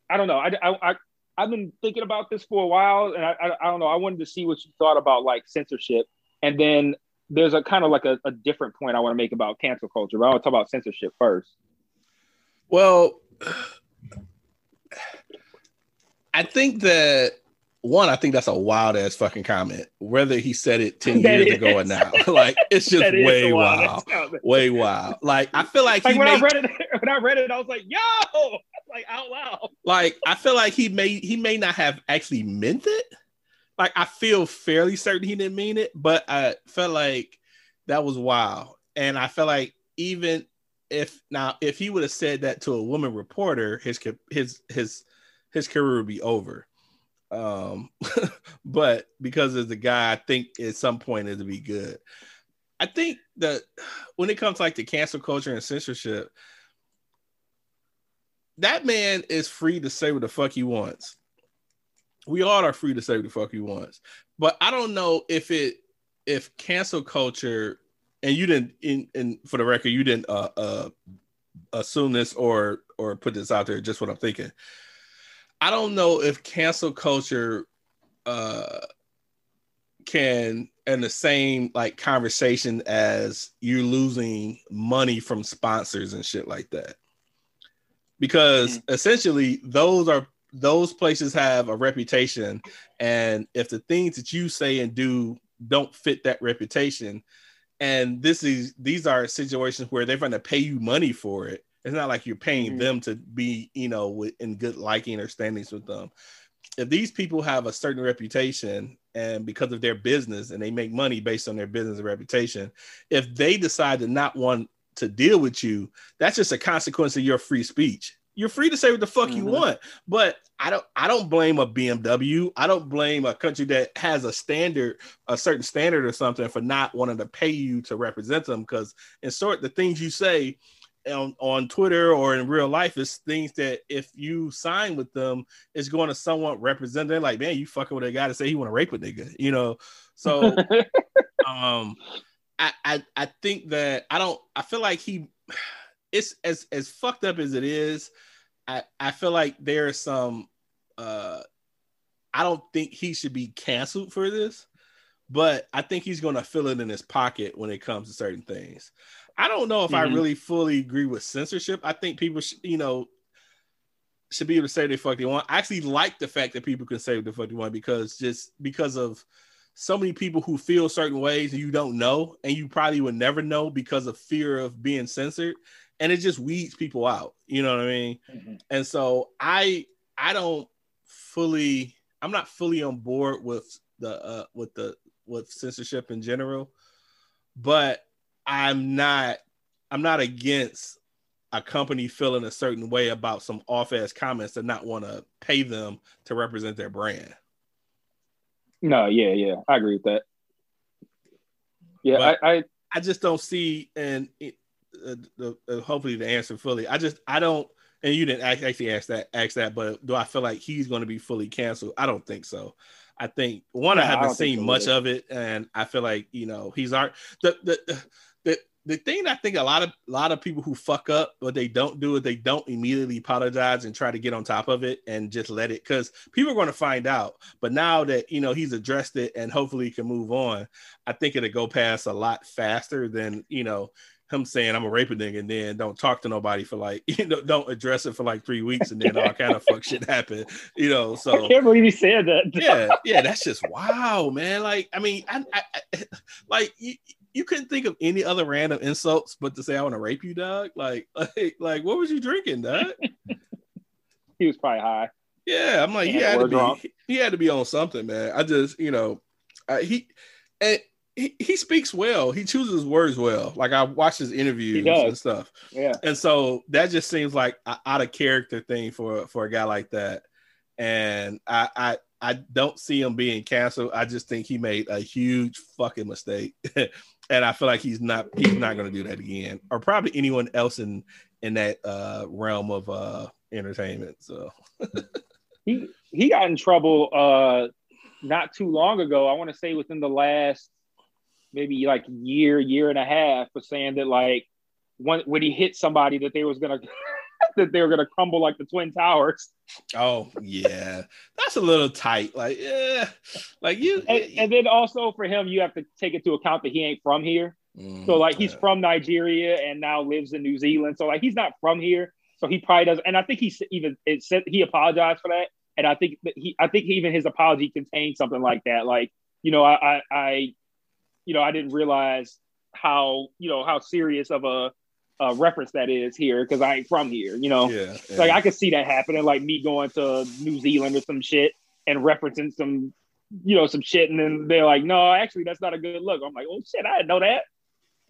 I don't know. I, I, I've been thinking about this for a while and I, I, I don't know. I wanted to see what you thought about like censorship. And then there's a kind of like a, a different point I want to make about cancel culture, but I want to talk about censorship first. Well, I think that one, I think that's a wild ass fucking comment. Whether he said it ten (laughs) years is. ago or now, (laughs) like it's just way wild, way wild. Like I feel like, like when made, I read it, (laughs) when I read it, I was like, "Yo!" Like out loud. Like I feel like he may he may not have actually meant it. Like I feel fairly certain he didn't mean it, but I felt like that was wild, and I felt like even if now if he would have said that to a woman reporter, his his his his career would be over. Um, (laughs) but because of the guy, I think at some point it'll be good. I think that when it comes to like the cancel culture and censorship, that man is free to say what the fuck he wants. We all are free to say what the fuck he wants. But I don't know if it if cancel culture and you didn't in, for the record, you didn't uh uh assume this or or put this out there, just what I'm thinking. I don't know if cancel culture uh can in the same like conversation as you losing money from sponsors and shit like that. Because mm-hmm. essentially those are those places have a reputation and if the things that you say and do don't fit that reputation and this is these are situations where they're going to pay you money for it it's not like you're paying mm-hmm. them to be, you know, in good liking or standings with them. If these people have a certain reputation and because of their business and they make money based on their business and reputation, if they decide to not want to deal with you, that's just a consequence of your free speech. You're free to say what the fuck mm-hmm. you want, but I don't I don't blame a BMW. I don't blame a country that has a standard, a certain standard or something for not wanting to pay you to represent them because in short the things you say on, on Twitter or in real life is things that if you sign with them, it's going to somewhat represent them. Like, man, you fucking with a guy to say he want to rape a nigga, you know? So, (laughs) um, I, I, I think that I don't, I feel like he, it's as, as fucked up as it is. I, I feel like there's some, uh, I don't think he should be canceled for this, but I think he's going to fill it in his pocket when it comes to certain things. I don't know if mm-hmm. I really fully agree with censorship. I think people, should, you know, should be able to say they fuck they want. I actually like the fact that people can say what the fuck they want because just because of so many people who feel certain ways and you don't know, and you probably would never know because of fear of being censored, and it just weeds people out. You know what I mean? Mm-hmm. And so I I don't fully I'm not fully on board with the uh with the with censorship in general, but I'm not I'm not against a company feeling a certain way about some off ass comments and not want to pay them to represent their brand. No, yeah, yeah, I agree with that. Yeah, I, I, I just don't see, and it, uh, uh, hopefully the answer fully. I just I don't, and you didn't actually ask that ask that, but do I feel like he's going to be fully canceled? I don't think so. I think one, I haven't I seen so much either. of it, and I feel like you know he's the the the the thing I think a lot of a lot of people who fuck up what they don't do is they don't immediately apologize and try to get on top of it and just let it because people are going to find out. But now that you know he's addressed it and hopefully he can move on, I think it'll go past a lot faster than you know him saying I'm a rape a nigga and then don't talk to nobody for like (laughs) you know don't address it for like three weeks and then all kind of fuck shit happen you know so I can't believe he said that. yeah yeah that's just wow man like I mean I, I, I like you, you couldn't think of any other random insults but to say I want to rape you dog? Like (laughs) like like what was you drinking dog? (laughs) He was probably high. yeah I'm like he had to be he had to be on something man. I just you know I, he and he, he speaks well. He chooses his words well. Like I watched his interviews and stuff. Yeah. and so that just seems like a out of character thing for for a guy like that. And I, I i don't see him being canceled. I just think he made a huge fucking mistake (laughs) and i feel like he's not he's not going to do that again or probably anyone else in in that uh realm of uh entertainment so (laughs) he he got in trouble uh not too long ago. I want to say within the last maybe like year, year and a half for saying that like when when he hit somebody that they was gonna (laughs) that they were gonna crumble like the twin towers. oh yeah that's a little tight like yeah like you And, and then also for him, you have to take into account that he ain't from here. Mm, So like he's yeah. from Nigeria and now lives in New Zealand. So like he's not from here. So he probably does. And I think he even it said he apologized for that. And I think that he I think even his apology contained something like that. Like you know I I, I you know I didn't realize how you know how serious of a, a reference that is here because I ain't from here. You know yeah, yeah. like I could see that happening. Like me going to New Zealand or some shit and referencing some you know some shit and then they're like no actually that's not a good look. I'm like oh shit I didn't know that.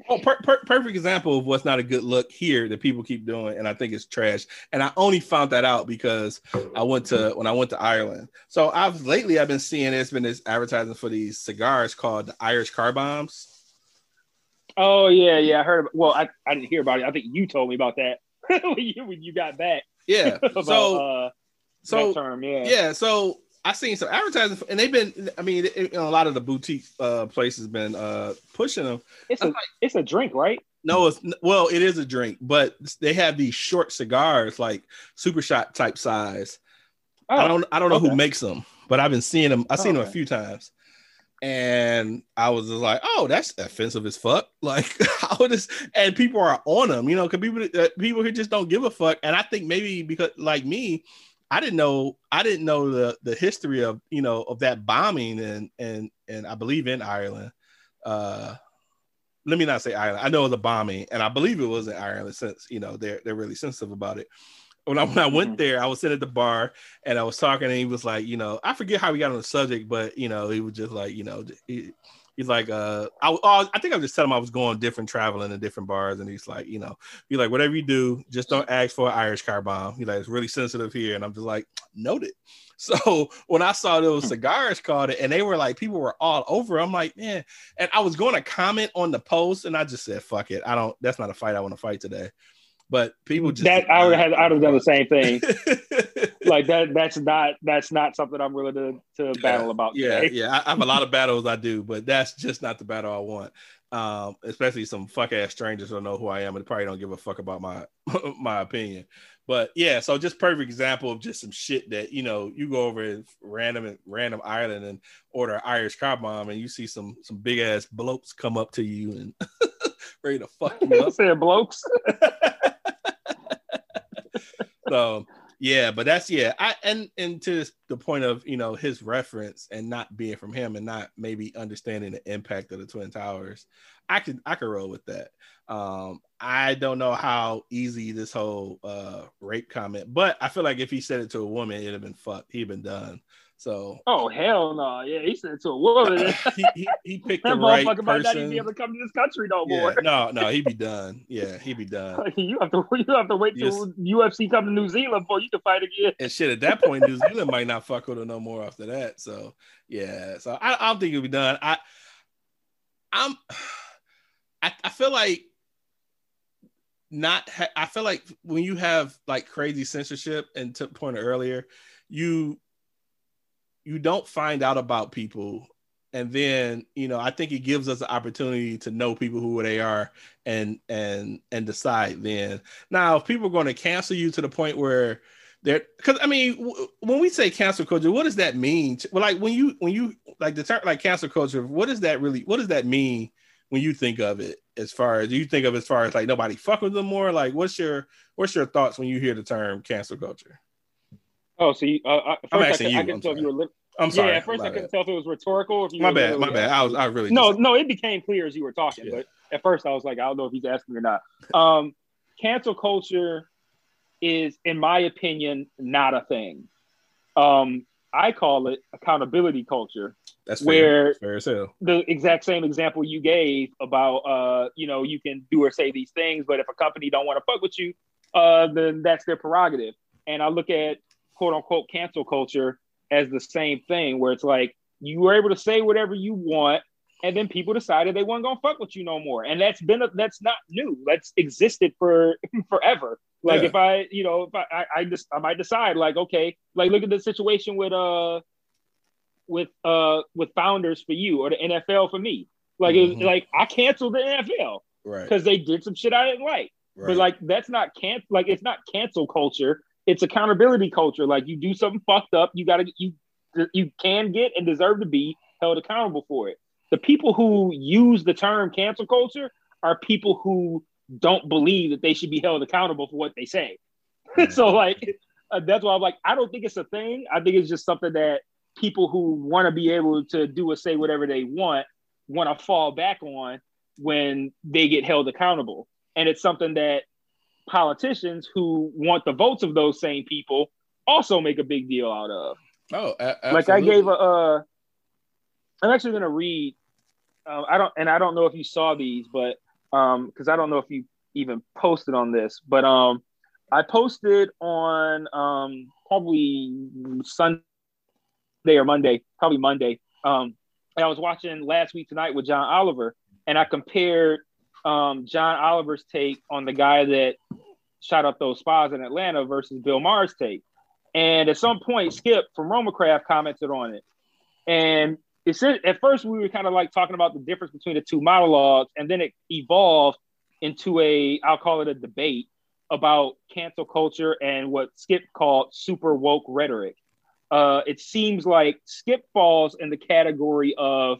Oh, per- per- perfect example of what's not a good look here that people keep doing, and I think it's trash. And I only found that out because I went to when I went to Ireland. So I've lately I've been seeing there's been this advertising for these cigars called the Irish Car Bombs. Oh yeah, yeah. I heard. About, well, I, I didn't hear about it. I think you told me about that (laughs) when, you, when you got back. Yeah. (laughs) about so uh, so term. Yeah. yeah so i seen some advertising and they've been i mean it, you know, a lot of the boutique uh places been uh pushing them It's a it's a drink, right? no it's well it is a drink but they have these short cigars like super shot type size Oh, i don't i don't know okay. who makes them but i've been seeing them i've seen them a few times and i was just like oh that's offensive as fuck (laughs) like how this and people are on them you know because people uh, people who just don't give a fuck and i think maybe because like me I didn't know I didn't know the the history of you know of that bombing and and and I believe in Ireland. Uh, let me not say Ireland. I know the bombing, and I believe it was in Ireland since you know they're they're really sensitive about it. When I when I went Mhm. there, I was sitting at the bar and I was talking, and he was like, you know, I forget how we got on the subject, but you know, he was just like, you know, he, he's like, uh, I, oh, I think I was just telling him I was going different traveling in different bars, and he's like, you know, he's like, whatever you do, just don't ask for an Irish car bomb. He's like, it's really sensitive here, and I'm just like, noted. (laughs) So when I saw those cigars called it, and they were like, people were all over. I'm like, man, and I was going to comment on the post, and I just said, fuck it, I don't. That's not a fight I want to fight today. But people just that I would have I'd have done the same thing. (laughs) like that that's not that's not something I'm willing to to battle about. yeah, today. yeah. I, I have a lot of battles I do, but that's just not the battle I want. Um, especially some fuck ass strangers don't know who I am and probably don't give a fuck about my (laughs) my opinion. But yeah, so just perfect example of just some shit that you know you go over in random random island and order an Irish car bomb and you see some some big ass blokes come up to you and (laughs) ready to fuck you up. Saying blokes. So yeah but that's yeah i and and to the point of you know his reference and not being from him and not maybe understanding the impact of the twin towers i could i could roll with that. Um i don't know how easy this whole uh rape comment but i feel like if he said it to a woman it'd have been fucked. He'd been done so Oh hell no! Yeah, he said to a woman. (laughs) he, he, he picked the right motherfucker might not even person be able to come to this country no yeah, more. no no he'd be (laughs) done yeah he'd be done (laughs) you have to you have to wait till UFC come to New Zealand before you can fight again. and shit at that point, New Zealand might not fuck with her no more after that. So yeah, so I, I don't think he'll be done. I I'm (sighs) I, I feel like not ha- I feel like when you have like crazy censorship and to point earlier, you you don't find out about people and then you know i think it gives us the opportunity to know people who they are and and and decide then now if people are going to cancel you to the point where they're because i mean w- when we say cancel culture what does that mean well like when you when you like the term like cancel culture what does that really what does that mean when you think of it as far as you think of as far as like nobody fuck with them more like what's your what's your thoughts when you hear the term cancel culture Oh, so you, uh, uh, first I'm I, asking you, I I'm tell sorry. you were. Li- i'm sorry yeah, at first my I couldn't bad, tell if it was rhetorical. Or if you my bad, my literally bad. i was i really No, just- no, it became clear as you were talking, Yeah. but at first I was like, I don't know if he's asking or not. Um, cancel culture is, in my opinion, not a thing. Um, I call it accountability culture. that's where- fair, fair as hell The exact same example you gave about, uh, you know, you can do or say these things, but if a company don't want to fuck with you, uh, then that's their prerogative. And I look at quote unquote cancel culture as the same thing, where it's like you were able to say whatever you want, and then people decided they weren't gonna fuck with you no more. And that's been a, that's not new. That's existed for (laughs) forever. Like Yeah. if I, you know, if I, I, I just I might decide like, okay, like look at the situation with uh with uh with founders for you or the NFL for me. Like it was, Mhm. like I canceled the NFL right because they did some shit I didn't like. right But like that's not can like it's not cancel culture. It's accountability culture. Like you do something fucked up, you gotta you you can get and deserve to be held accountable for it. The people who use the term cancel culture are people who don't believe that they should be held accountable for what they say. (laughs) so like uh, that's why I'm like I don't think it's a thing. I think it's just something that people who want to be able to do or say whatever they want want to fall back on when they get held accountable. And it's something that politicians who want the votes of those same people also make a big deal out of. oh a- Like I gave a. Uh, I'm actually gonna read. Um, I don't, and I don't know if you saw these, but um, because I don't know if you even posted on this, but um, I posted on um probably Sunday or Monday, probably Monday. Um, and I was watching last week tonight with John Oliver, and I compared um John Oliver's take on the guy that shot up those spas in Atlanta versus Bill Maher's take. And at some point, Skip from Romacraft commented on it. And it said at first we were kind of like talking about the difference between the two monologues, and then it evolved into a, I'll call it a debate about cancel culture and what Skip called super woke rhetoric. Uh, it seems like Skip falls in the category of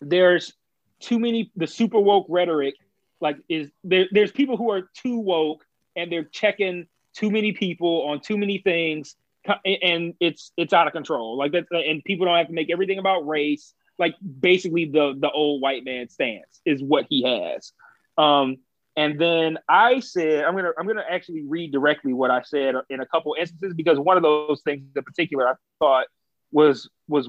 there's too many the super woke rhetoric like is there, there's people who are too woke and they're checking too many people on too many things and it's it's out of control. Like that and people don't have to make everything about race. Like basically the the old white man stance is what he has. Um and then i said i'm gonna i'm gonna actually read directly what i said in a couple instances because one of those things in particular i thought was was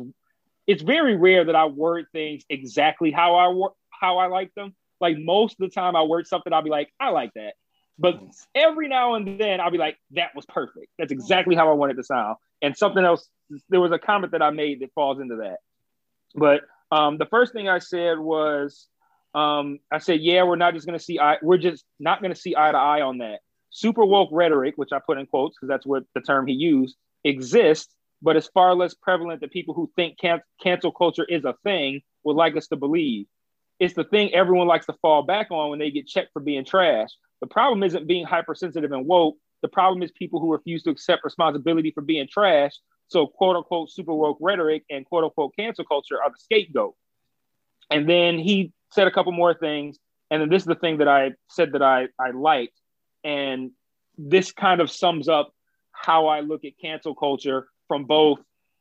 it's very rare that i word things exactly how i how i like them like most of the time I word something, I'll be like, I like that. But every now and then I'll be like, that was perfect. That's exactly how I wanted to sound. And something else, there was a comment that I made that falls into that. But um, the first thing I said was, um, I said, yeah, we're not just going to see eye, we're just not going to see eye to eye on that. Super woke rhetoric, which I put in quotes because that's what the term he used, exists, but it's far less prevalent than people who think can- cancel culture is a thing would like us to believe it's the thing everyone likes to fall back on when they get checked for being trash. The problem isn't being hypersensitive and woke. The problem is people who refuse to accept responsibility for being trash. So, quote unquote, super woke rhetoric and quote unquote cancel culture are the scapegoat. And then he said a couple more things. And then this is the thing that I said that I, I liked. And this kind of sums up how I look at cancel culture from both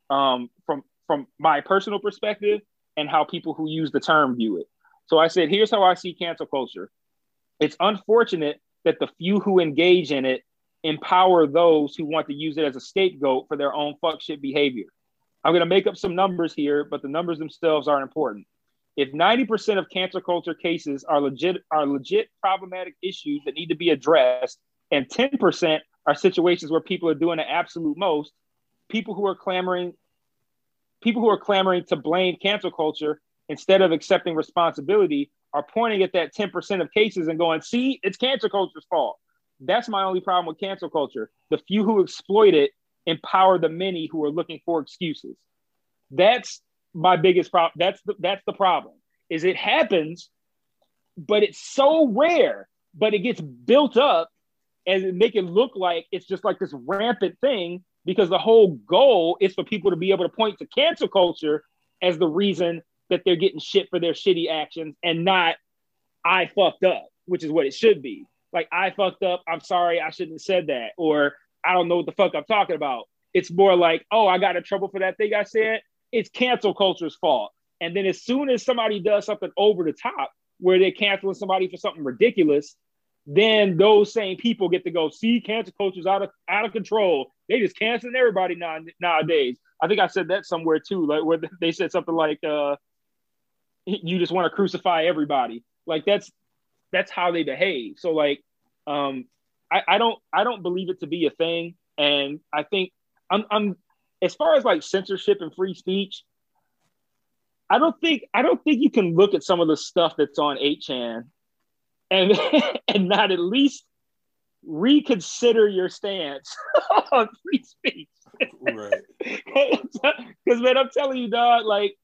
um, from from my personal perspective and how people who use the term view it. So I said, here's how I see cancel culture. It's unfortunate that the few who engage in it empower those who want to use it as a scapegoat for their own fuck shit behavior. I'm going to make up some numbers here, but the numbers themselves aren't important. If 90% of cancel culture cases are legit are legit problematic issues that need to be addressed, and 10% are situations where people are doing the absolute most, people who are clamoring people who are clamoring to blame cancel culture instead of accepting responsibility are pointing at that 10% of cases and going, see, it's cancel culture's fault. That's my only problem with cancel culture. The few who exploit it empower the many who are looking for excuses. That's my biggest problem. That's the, that's the problem. Is it happens, but it's so rare, but it gets built up and make it look like it's just like this rampant thing because the whole goal is for people to be able to point to cancel culture as the reason that they're getting shit for their shitty actions and not I fucked up, which is what it should be. Like I fucked up. I'm sorry. I shouldn't have said that. Or I don't know what the fuck I'm talking about. It's more like, oh, I got in trouble for that thing I said. It's cancel culture's fault. And then as soon as somebody does something over the top where they're canceling somebody for something ridiculous, then those same people get to go see cancel culture's out of out of control. They just canceling everybody now, nowadays. I think I said that somewhere too, like where they said something like, uh, (laughs) "You just want to crucify everybody." Like that's that's how they behave. So like, um, I, I don't I don't believe it to be a thing, and I think I'm I'm as far as like censorship and free speech. I don't think I don't think you can look at some of the stuff that's on 8chan and (laughs) and not at least reconsider your stance (laughs) on free speech. Right. Because man, I'm telling you, dog, like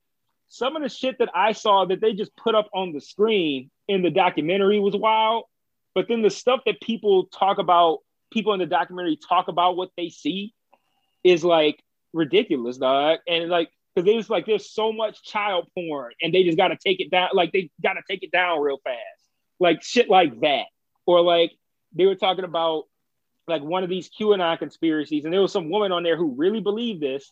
some of the shit that I saw that they just put up on the screen in the documentary was wild. But then the stuff that people talk about, people in the documentary talk about what they see is like ridiculous, dog. And like, because there's like there's so much child porn, and they just got to take it down. Like they got to take it down real fast, like shit like that, or like they were talking about like one of these QAnon conspiracies, and there was some woman on there who really believed this.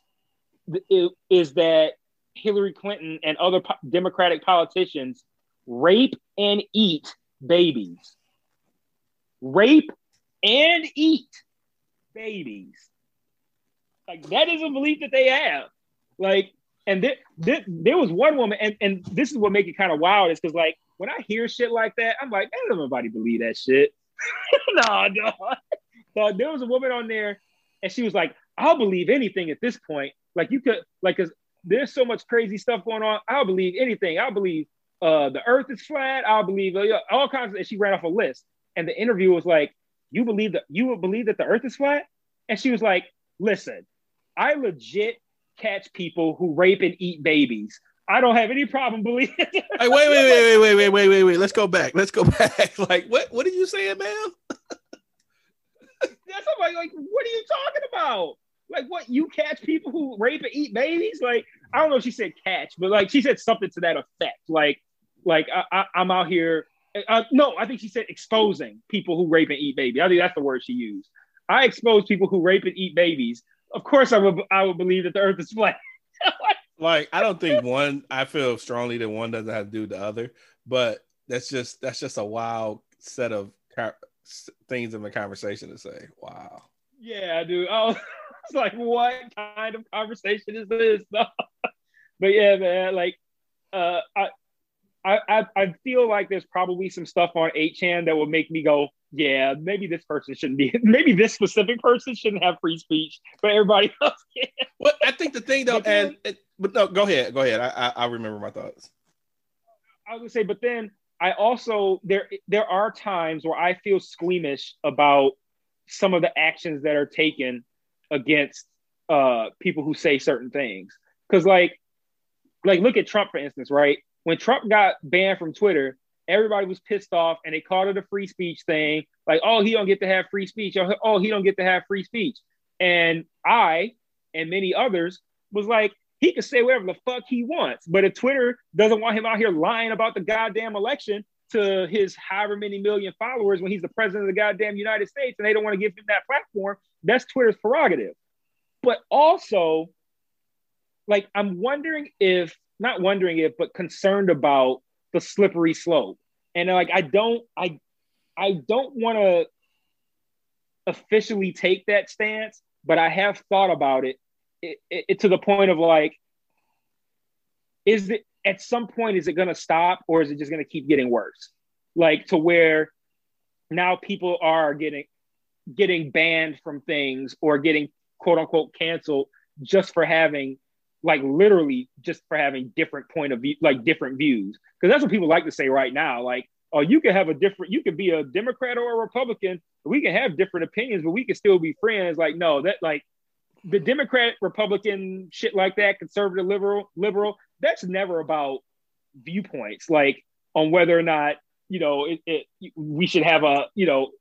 Is that Hillary Clinton and other po- Democratic politicians rape and eat babies? Rape and eat babies. Like that is a belief that they have. Like, and th- th- there was one woman, and, and this is what makes it kind of wild is because like when I hear shit like that, I'm like, man, don't nobody believe that shit. (laughs) no, no. So there was a woman on there, and she was like, I'll believe anything at this point. Like you could, like, cause there's so much crazy stuff going on. I'll believe anything. I'll believe uh, the Earth is flat. I'll believe uh, all kinds. Of, and she ran off a list, and the interview was like, "You believe that you would believe that the Earth is flat?" And she was like, "Listen, I legit catch people who rape and eat babies. I don't have any problem believing." (laughs) hey, wait, wait, wait, wait, wait, wait, wait, wait. Let's go back. Let's go (laughs) back. like, what? What are you saying, man? That's like, like, what are you talking about? Like, what? You catch people who rape and eat babies? Like, I don't know if she said catch, but like she said something to that effect. Like, like I, I, am out here. Uh, no, I think she said exposing people who rape and eat babies. I think that's the word she used. I expose people who rape and eat babies. Of course, I would. I would believe that the Earth is flat. (laughs) like, I don't think one. I feel strongly that one doesn't have to do the other, but that's just that's just a wild set of things in the conversation to say. Wow. Yeah, dude. Oh, (laughs) it's (laughs) like, what kind of conversation is this? (laughs) but yeah, man. Like, uh, I, I, I feel like there's probably some stuff on 8chan that will make me go, yeah, maybe this person shouldn't be, (laughs) maybe this specific person shouldn't have free speech, but everybody else can. Well, I think the thing though, and, and but no, go ahead, go ahead. I, I, I remember my thoughts. I was gonna say, but then I also there there are times where I feel squeamish about some of the actions that are taken against uh, people who say certain things. Because like like look at Trump for instance, right? When Trump got banned from Twitter, everybody was pissed off and they called it a free speech thing. Like, oh, he don't get to have free speech. Oh, he don't get to have free speech. And I and many others was like, he can say whatever the fuck he wants. But if Twitter doesn't want him out here lying about the goddamn election to his however many million followers when he's the president of the goddamn United States and they don't want to give him that platform, that's Twitter's prerogative. But also, like, I'm wondering if, not wondering if, but concerned about the slippery slope. And like, I don't, I, I don't want to officially take that stance, but I have thought about it it, it, to the point of like, is it at some point is it going to stop or is it just going to keep getting worse? Like to where now people are getting getting banned from things or getting quote unquote canceled just for having like literally just for having different point of view like different views. Because that's what people like to say right now like oh you can have a different you can be a democrat or a republican. We can have different opinions but we can still be friends. Like no that like the Democrat, Republican shit like that, conservative, liberal, liberal, that's never about viewpoints, like on whether or not you know it, it, we should have a you know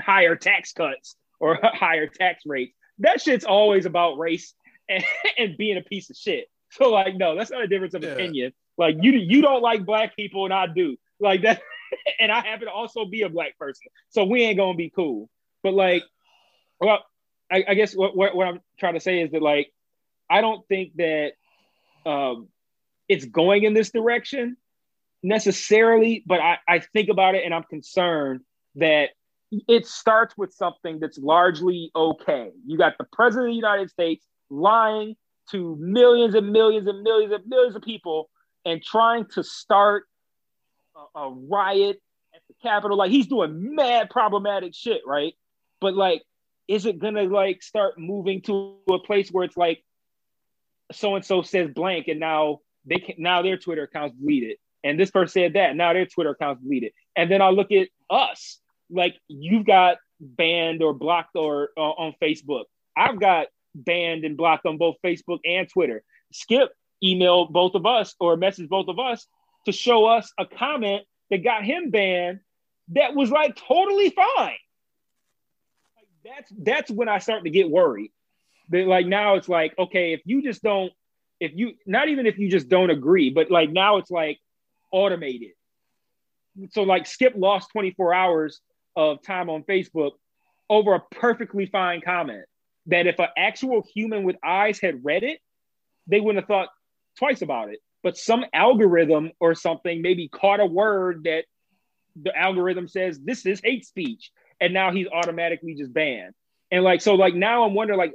higher tax cuts or (laughs) higher tax rates. That shit's always about race (laughs) and, and being a piece of shit. So like, no, that's not a difference of Yeah. opinion. Like you you don't like black people and I do. Like that, (laughs) and I happen to also be a black person. So we ain't gonna be cool. But like, well, I, I guess what, what what I'm trying to say is that like, I don't think that um it's going in this direction necessarily, but I, I think about it and I'm concerned that it starts with something that's largely okay. You got the president of the United States lying to millions and millions and millions and millions of people and trying to start a, a riot at the Capitol. Like he's doing mad problematic shit, right? But like, is it gonna like start moving to a place where it's like so and so says blank and now they can now their Twitter account's deleted. And this person said that, now their Twitter account's deleted. And then I look at us, like you've got banned or blocked or uh, on Facebook. I've got banned and blocked on both Facebook and Twitter. Skip emailed both of us or messaged both of us to show us a comment that got him banned that was like totally fine. Like that's that's when I start to get worried. Like now it's like okay, if you just don't, if you not even if you just don't agree, but like now it's like automated. So like Skip lost 24 hours of time on Facebook over a perfectly fine comment that if an actual human with eyes had read it, they wouldn't have thought twice about it. But some algorithm or something maybe caught a word that the algorithm says this is hate speech, and now he's automatically just banned. And like so, like now I'm wondering, like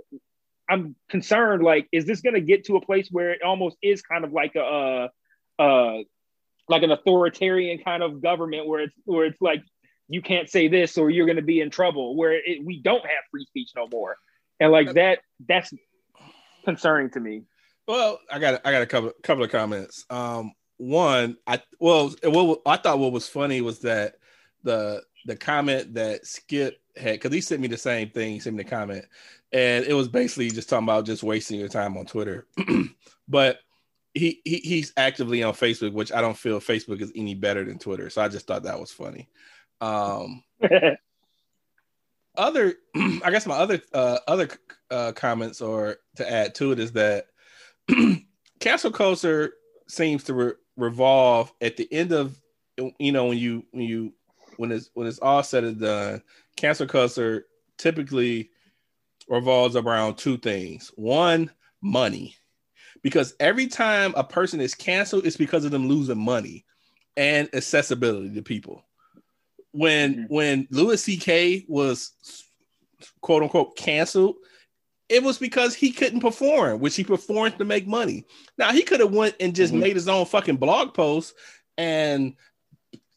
I'm concerned, like is this going to get to a place where it almost is kind of like a, uh, uh, like an authoritarian kind of government where it's where it's like you can't say this or you're going to be in trouble, where it, we don't have free speech no more, and like that that's concerning to me. Well, I got I got a couple couple of comments. Um, one, I well, what I thought what was funny was that the the comment that Skip had because he sent me the same thing. He sent me the comment, and it was basically just talking about just wasting your time on Twitter. (clears throat) but he, he he's actively on Facebook, which I don't feel Facebook is any better than Twitter. So I just thought that was funny. Um, (laughs) other (clears throat) i guess my other uh other uh comments or to add to it is that (clears throat) cancel culture seems to re- revolve at the end of you know when you when you when it's when it's all said and done cancel culture typically revolves around two things one money because every time a person is canceled it's because of them losing money and accessibility to people when Mhm. when Louis C.K. was quote unquote canceled, it was because he couldn't perform, which he performed to make money. Now he could have went and just Mhm. made his own fucking blog post and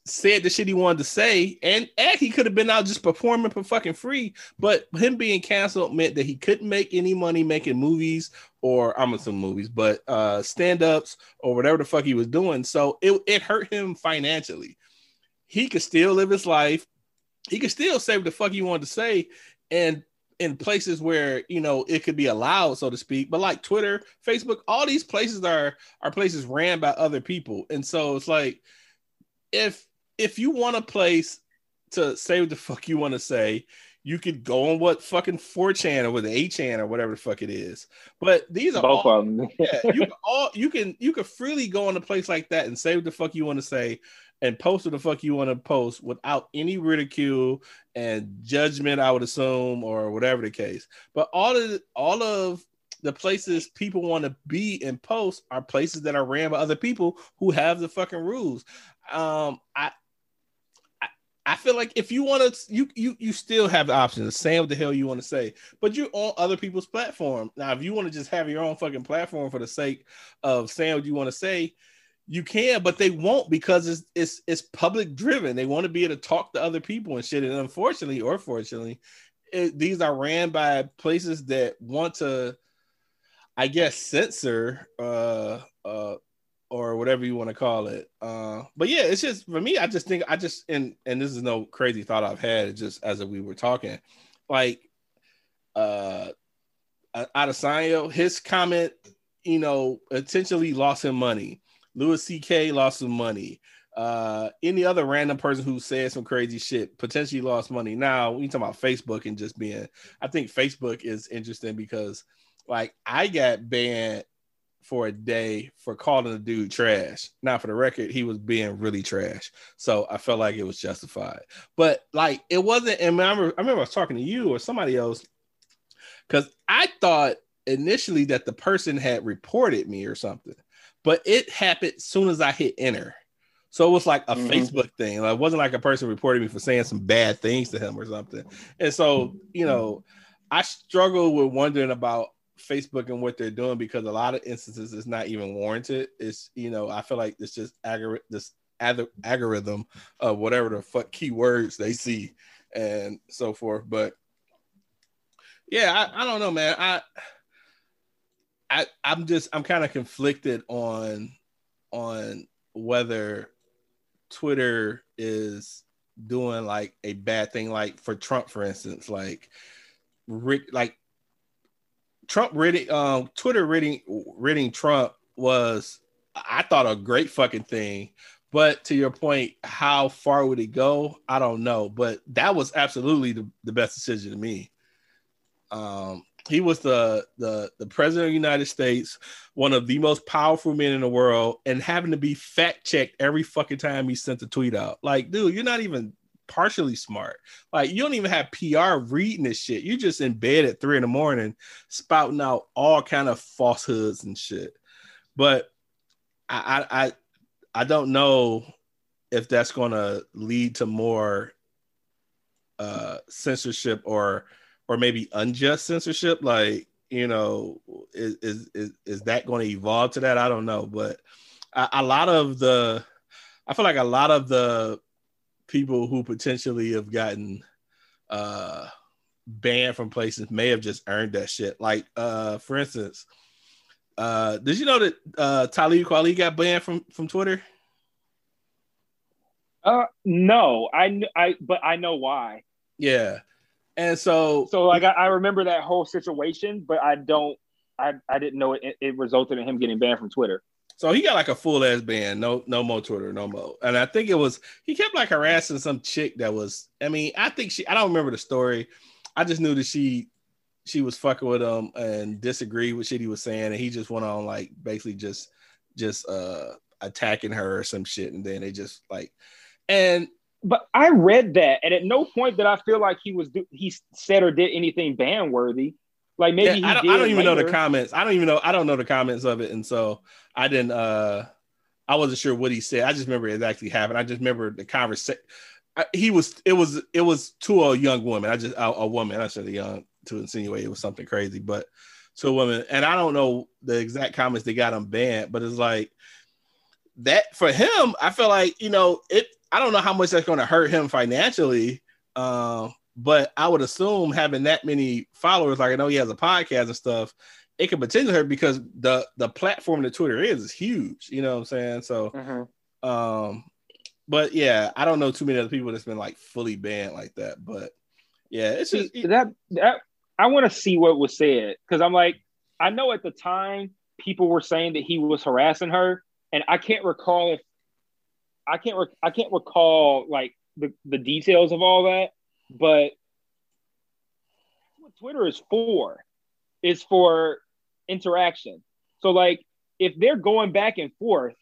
said the shit he wanted to say, and, and he could have been out just performing for fucking free. But him being canceled meant that he couldn't make any money making movies or I'm some movies, but uh stand-ups or whatever the fuck he was doing. So it, it hurt him financially. He could still live his life. He could still say what the fuck he wanted to say, and in places where you know it could be allowed, so to speak. But like Twitter, Facebook, all these places are are places ran by other people, and so it's like if if you want a place to say what the fuck you want to say, you could go on what fucking 4chan or with 8chan or whatever the fuck it is. But these are Both all, of them. (laughs) yeah, you can all you can you can freely go on a place like that and say what the fuck you want to say and post what the fuck you want to post without any ridicule and judgment, I would assume, or whatever the case. But all of all of the places people want to be and post are places that are ran by other people who have the fucking rules. Um, I I- feel like if you want to, you you you still have the option to say what the hell you want to say, but you're on other people's platform. Now, if you want to just have your own fucking platform for the sake of saying what you want to say, you can, but they won't because it's it's it's public driven. They want to be able to talk to other people and shit. And unfortunately, or fortunately, it, these are ran by places that want to, I guess, censor uh uh or whatever you want to call it. Uh, but yeah, it's just for me. I just think I just and and this is no crazy thought I've had. Just as we were talking, like uh, Adesanya, his comment, you know, intentionally lost him money. Louis C.K. lost some money. Uh, any other random person who said some crazy shit potentially lost money. Now we talk about Facebook and just being. I think Facebook is interesting because, like, I got banned for a day for calling the dude trash. Now, for the record, he was being really trash. So I felt like it was justified. But like it wasn't, and I remember, I remember I was talking to you or somebody else because I thought initially that the person had reported me or something, but it happened soon as I hit enter. So it was like a mm-hmm. Facebook thing. Like, it wasn't like a person reported me for saying some bad things to him or something. And so, you know, I struggle with wondering about Facebook and what they're doing because a lot of instances it's not even warranted. It's you know I feel like it's just aggr- this algorithm of whatever the fuck keywords they see and so forth. But yeah, I, I don't know, man. I I I'm just I'm kind of conflicted on on whether Twitter is doing like a bad thing, like for Trump, for instance, like Rick, like Trump reading um Twitter reading reading Trump was I thought a great fucking thing. But to your point, how far would it go? I don't know. But that was absolutely the, the best decision to me. Um, he was the, the the president of the United States, one of the most powerful men in the world, and having to be fact checked every fucking time he sent a tweet out. Like, dude, you're not even partially smart. Like you don't even have PR reading this shit. You're just in bed at three in the morning, spouting out all kind of falsehoods and shit. But I I I, don't know if that's gonna lead to more uh censorship or or maybe unjust censorship. Like you know, is is is, is that going to evolve to that? I don't know, but a, a lot of the I feel like a lot of the people who potentially have gotten uh banned from places may have just earned that shit. Like uh for instance, uh did you know that uh Talib Kweli got banned from from Twitter? Uh no, I I but I know why. Yeah. And so so like I, I remember that whole situation, but I don't I I didn't know it, it resulted in him getting banned from Twitter. So he got like a full ass ban, no no more Twitter, no more. And I think it was he kept like harassing some chick that was. I mean, I think she. I don't remember the story. I just knew that she she was fucking with him and disagreed with shit he was saying, and he just went on like basically just just uh attacking her or some shit, and then they just like and. But I read that, and at no point did I feel like he was he said or did anything ban worthy. Like maybe yeah, I, don't, I, don't, even later. know the comments. I don't even know. I don't know the comments of it, and so I didn't. uh I wasn't sure what he said. I just remember it actually happened. I just remember the conversation. He was. It was. It was to a young woman. I just a, a woman. I said a young to insinuate it was something crazy, but to a woman. And I don't know the exact comments they got him banned, but it's like that for him. I feel like you know it. I don't know how much that's going to hurt him financially. Um, but I would assume having that many followers, like I know he has a podcast and stuff, it could potentially hurt because the the platform that Twitter is is huge. You know what I'm saying? So, mm-hmm. um, but yeah, I don't know too many other people that's been like fully banned like that. But yeah, it's just that that I want to see what was said because I'm like, I know at the time people were saying that he was harassing her, and I can't recall if I can't rec- I can't recall like the the details of all that but what Twitter is for is for interaction. So like if they're going back and forth,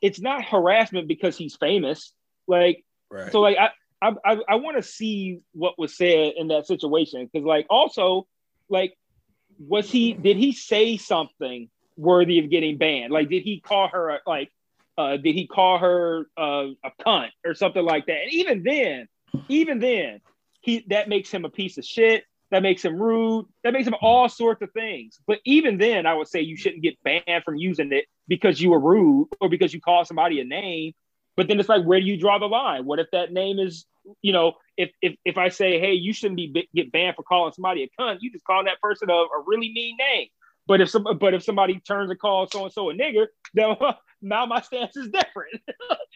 it's not harassment because he's famous. Like right. so like I I I, I want to see what was said in that situation because like also like was he did he say something worthy of getting banned? Like did he call her like uh, did he call her uh, a cunt or something like that? And even then, even then, he that makes him a piece of shit. That makes him rude. That makes him all sorts of things. But even then, I would say you shouldn't get banned from using it because you were rude or because you called somebody a name. But then it's like, where do you draw the line? What if that name is, you know, if if if I say, hey, you shouldn't be get banned for calling somebody a cunt, you just call that person a, a really mean name. But if some, but if somebody turns and calls so and so a nigger, (laughs) then (laughs) now my stance is different.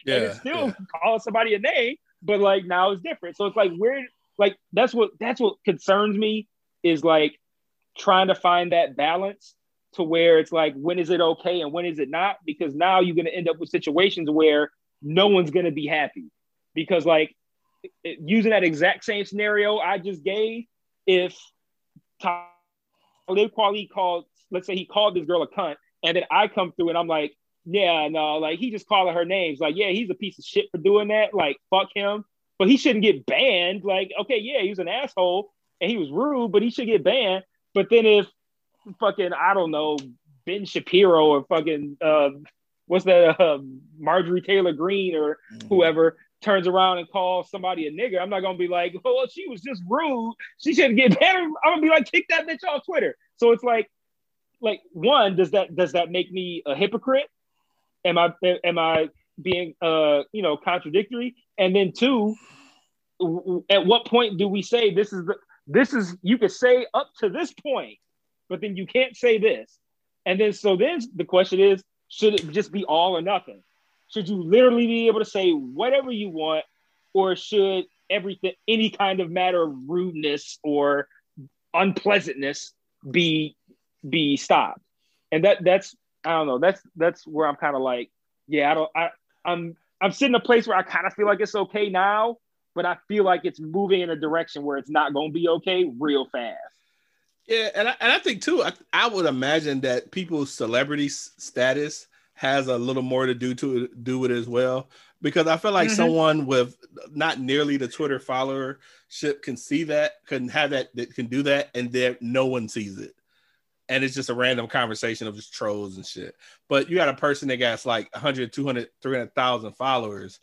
yeah, (laughs) and it's still yeah. calling somebody a name, but like now it's different. So it's like where like that's what that's what concerns me is like trying to find that balance to where it's like when is it okay and when is it not? Because now you're gonna end up with situations where no one's gonna be happy. Because like using that exact same scenario I just gave, if Talib Kweli called, let's say he called this girl a cunt, and then I come through and I'm like, yeah, no, like he just calling her names. Like, yeah, he's a piece of shit for doing that. Like, fuck him. But he shouldn't get banned. Like, okay, yeah, he was an asshole and he was rude, but he should get banned. But then if fucking I don't know Ben Shapiro or fucking uh, what's that uh, (laughs) Marjorie Taylor Greene or Mm-hmm. whoever turns around and calls somebody a nigger, I'm not gonna be like, oh, well, she was just rude. She shouldn't get banned. I'm gonna be like, kick that bitch off Twitter. So it's like, like one, does that does that make me a hypocrite? Am I am I being uh you know contradictory? And then two, at what point do we say this is the this is you could say up to this point, but then you can't say this. And then so then the question is, should it just be all or nothing? Should you literally be able to say whatever you want, or should everything, any kind of matter of rudeness or unpleasantness be be stopped? And that that's I don't know. That's that's where I'm kind of like, yeah, I don't I I'm I'm sitting in a place where I kind of feel like it's okay now, but I feel like it's moving in a direction where it's not going to be okay real fast. Yeah, and I, and I think too, I, I would imagine that people's celebrity status has a little more to do to do with it as well. Because I feel like Mhm. someone with not nearly the Twitter followership can see that, can have that, that can do that, and then no one sees it. And it's just a random conversation of just trolls and shit. But you got a person that got like 100, 200, 300,000 followers,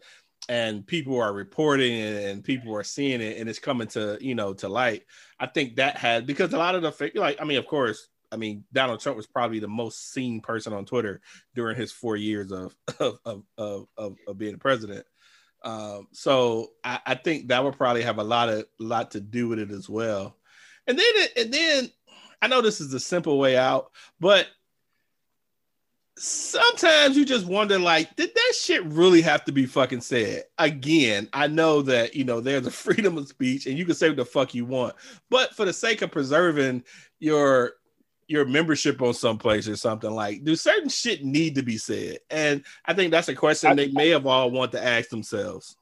and people are reporting and people are seeing it, and it's coming to, you know, to light. I think that had because a lot of the fake, like, I mean, of course, I mean, Donald Trump was probably the most seen person on Twitter during his four years of (laughs) of of of, of, of being president. Um, so I, I think that would probably have a lot of lot to do with it as well. And then and then I know this is the simple way out, but sometimes you just wonder like did that shit really have to be fucking said? Again i know that you know there's a (laughs) freedom of speech and you can say what the fuck you want but for the sake of preserving your your membership on some place or something like do certain shit need to be said? And i think that's a question I- they may have all want to ask themselves.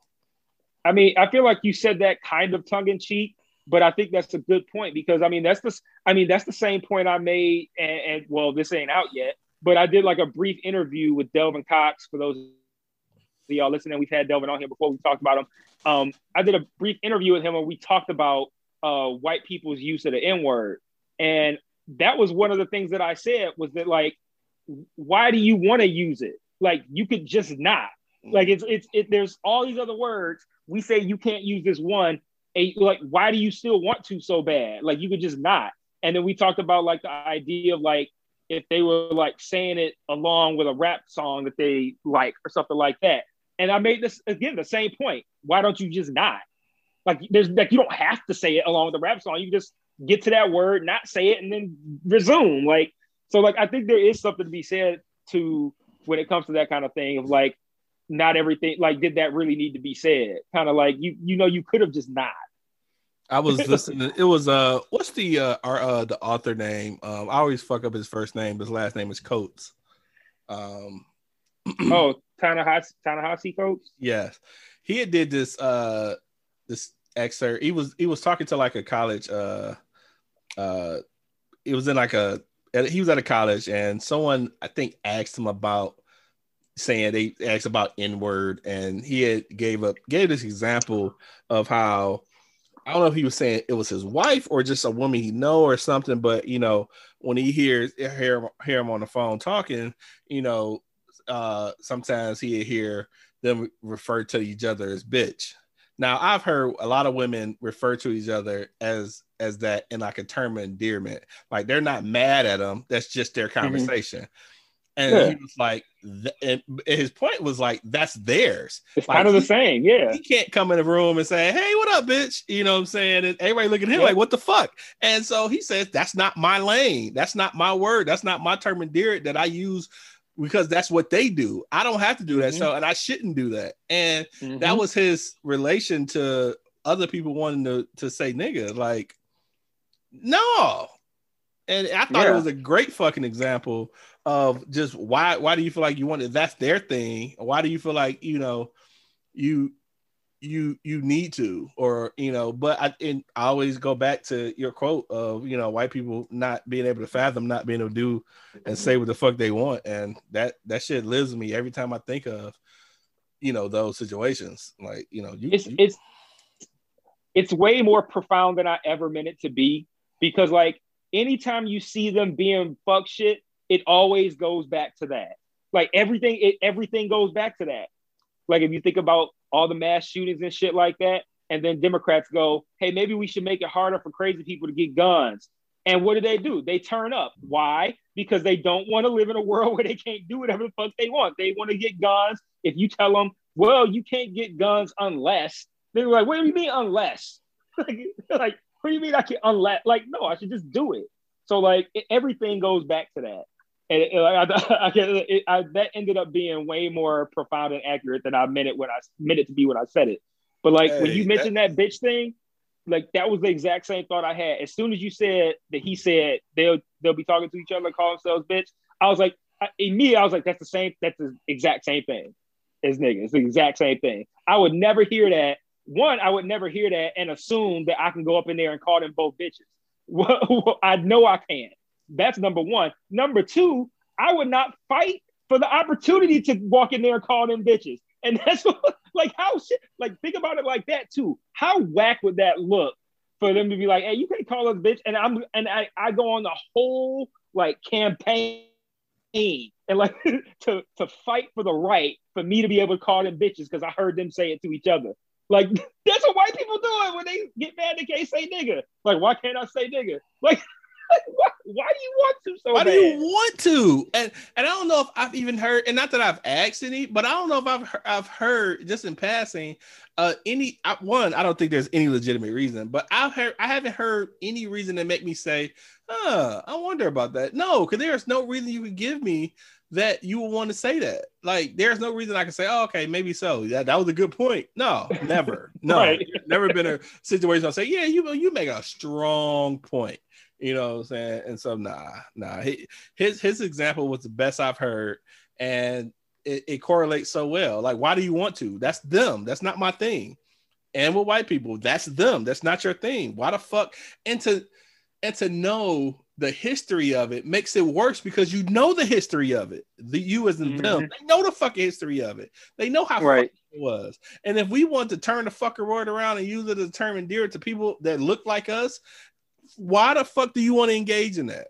I mean, I feel like you said that kind of tongue in cheek, but I think that's a good point because I mean, that's the I mean, that's the same point I made, and, and well, this ain't out yet, but I did like a brief interview with Delvin Cox for those of y'all listening. We've had Delvin on here before. We talked about him. Um, I did a brief interview with him where we talked about uh, white people's use of the N word, and that was one of the things that I said was that like, why do you want to use it? Like, you could just not. Like, it's it's it. There's all these other words. We say you can't use this one. And like, why do you still want to so bad? Like, you could just not. And then we talked about like the idea of like if they were like saying it along with a rap song that they like or something like that. And I made this again the same point. Why don't you just not? Like there's like you don't have to say it along with the rap song. You just get to that word, not say it, and then resume. Like so, like I think there is something to be said to when it comes to that kind of thing of like not everything like did that really need to be said? Kind of like you you know you could have just not. I was (laughs) listening. It was uh, what's the uh, our uh, the author name? Um, I always fuck up his first name. His last name is Coates. Um, (clears throat) Oh, Ta-Nehisi Ta-Nehisi Coates. yes, he had did this uh this excerpt. He was he was talking to like a college uh uh it was in like a he was at a college and someone I think asked him about saying they asked about N word and he had gave up gave this example of how I don't know if he was saying it was his wife or just a woman he know or something, but you know, when he hears hear, hear him on the phone talking, you know, uh sometimes he hear them refer to each other as bitch. Now I've heard a lot of women refer to each other as as that in like a term of endearment. Like they're not mad at them. That's just their conversation. And Yeah. he was like, th- and his point was like, that's theirs. It's Like, kind of the he- same, yeah. He can't come in the room and say, Hey, what up, bitch? You know what I'm saying? And everybody looking at him Yeah. like, What the fuck? And so he says, That's not my lane. That's not my word. That's not my term endeared that I use because that's what they do. I don't have to do that. Mhm. So, and I shouldn't do that. And Mhm. that was his relation to other people wanting to, to say nigga. Like, no. And I thought it was a great fucking example of just why why do you feel like you want it? That's their thing. Why do you feel like you know you you you need to or you know but i and I always go back to your quote of you know white people not being able to fathom not being able to do and say what the fuck they want and that that shit lives me every time i think of you know those situations like you know you, it's you, it's it's way more profound than i ever meant it to be because like anytime you see them being fuck shit it always goes back to that like everything it everything goes back to that like if you think about all the mass shootings and shit like that. And then Democrats go, hey, maybe we should make it harder for crazy people to get guns. And what do they do? They turn up. Why? Because they don't want to live in a world (laughs) where they can't do whatever the fuck they want. They want to get guns. If you tell them, well, you can't get guns unless, they're like, what do you mean unless? (laughs) like, like, what do you mean I can unless? Like, no, I should just do it. So like it, everything goes back to that. And it, I, (laughs) I, it, I, that ended up being way more profound and accurate than I meant it when I meant it to be when I said it. But like hey, when you mentioned that, that bitch thing, like that was the exact same thought I had. As soon as you said that he said they'll they'll be talking to each other, call themselves bitch, I was like, I, immediately I was like, that's the same, that's the exact same thing as nigga. It's the exact same thing. I would never hear that. One, I would never hear that and assume that I can go up in there and call them both bitches. (laughs) I know I can't. That's number one. Number two, I would not fight for the opportunity to walk in there and call them bitches. And (laughs) that's what, like how shit, like think about it like that too. How whack would that look for them to be like, hey, you can't call us bitch, and I'm and I, I go on the whole like campaign and like (laughs) to to fight for the right for me to be able to call them bitches because I heard them say it to each other. Like (laughs) that's what white people do when they get mad they can't say nigga. Like why can't I say nigga? Like (laughs) why, why, do you want to so why bad? do you want to and and i don't know if i've even heard and not that i've asked any but i don't know if i've i've heard just in passing uh any one i don't think there's any legitimate reason but i've heard i haven't heard any reason to make me say huh i wonder about that no because there's no reason you could give me that you would want to say that. Like, there's no reason I can say, oh, okay, maybe so. That, that was a good point. No, never. (laughs) No, right. never been a situation I'll say, yeah, you you make a strong point. You know what I'm saying? And so nah, nah. He, his his example was the best I've heard, and it, it correlates so well. Like, why do you want to? That's them. That's not my thing. And with white people, that's them. That's not your thing. Why the fuck? And to and to know the history of it makes it worse because you know the history of it. The you as in mm-hmm. them, they know the fucking history of it. They know how right. it was. And if we want to turn the fucker word around and use it as a term endear to people that look like us, why the fuck do you want to engage in that?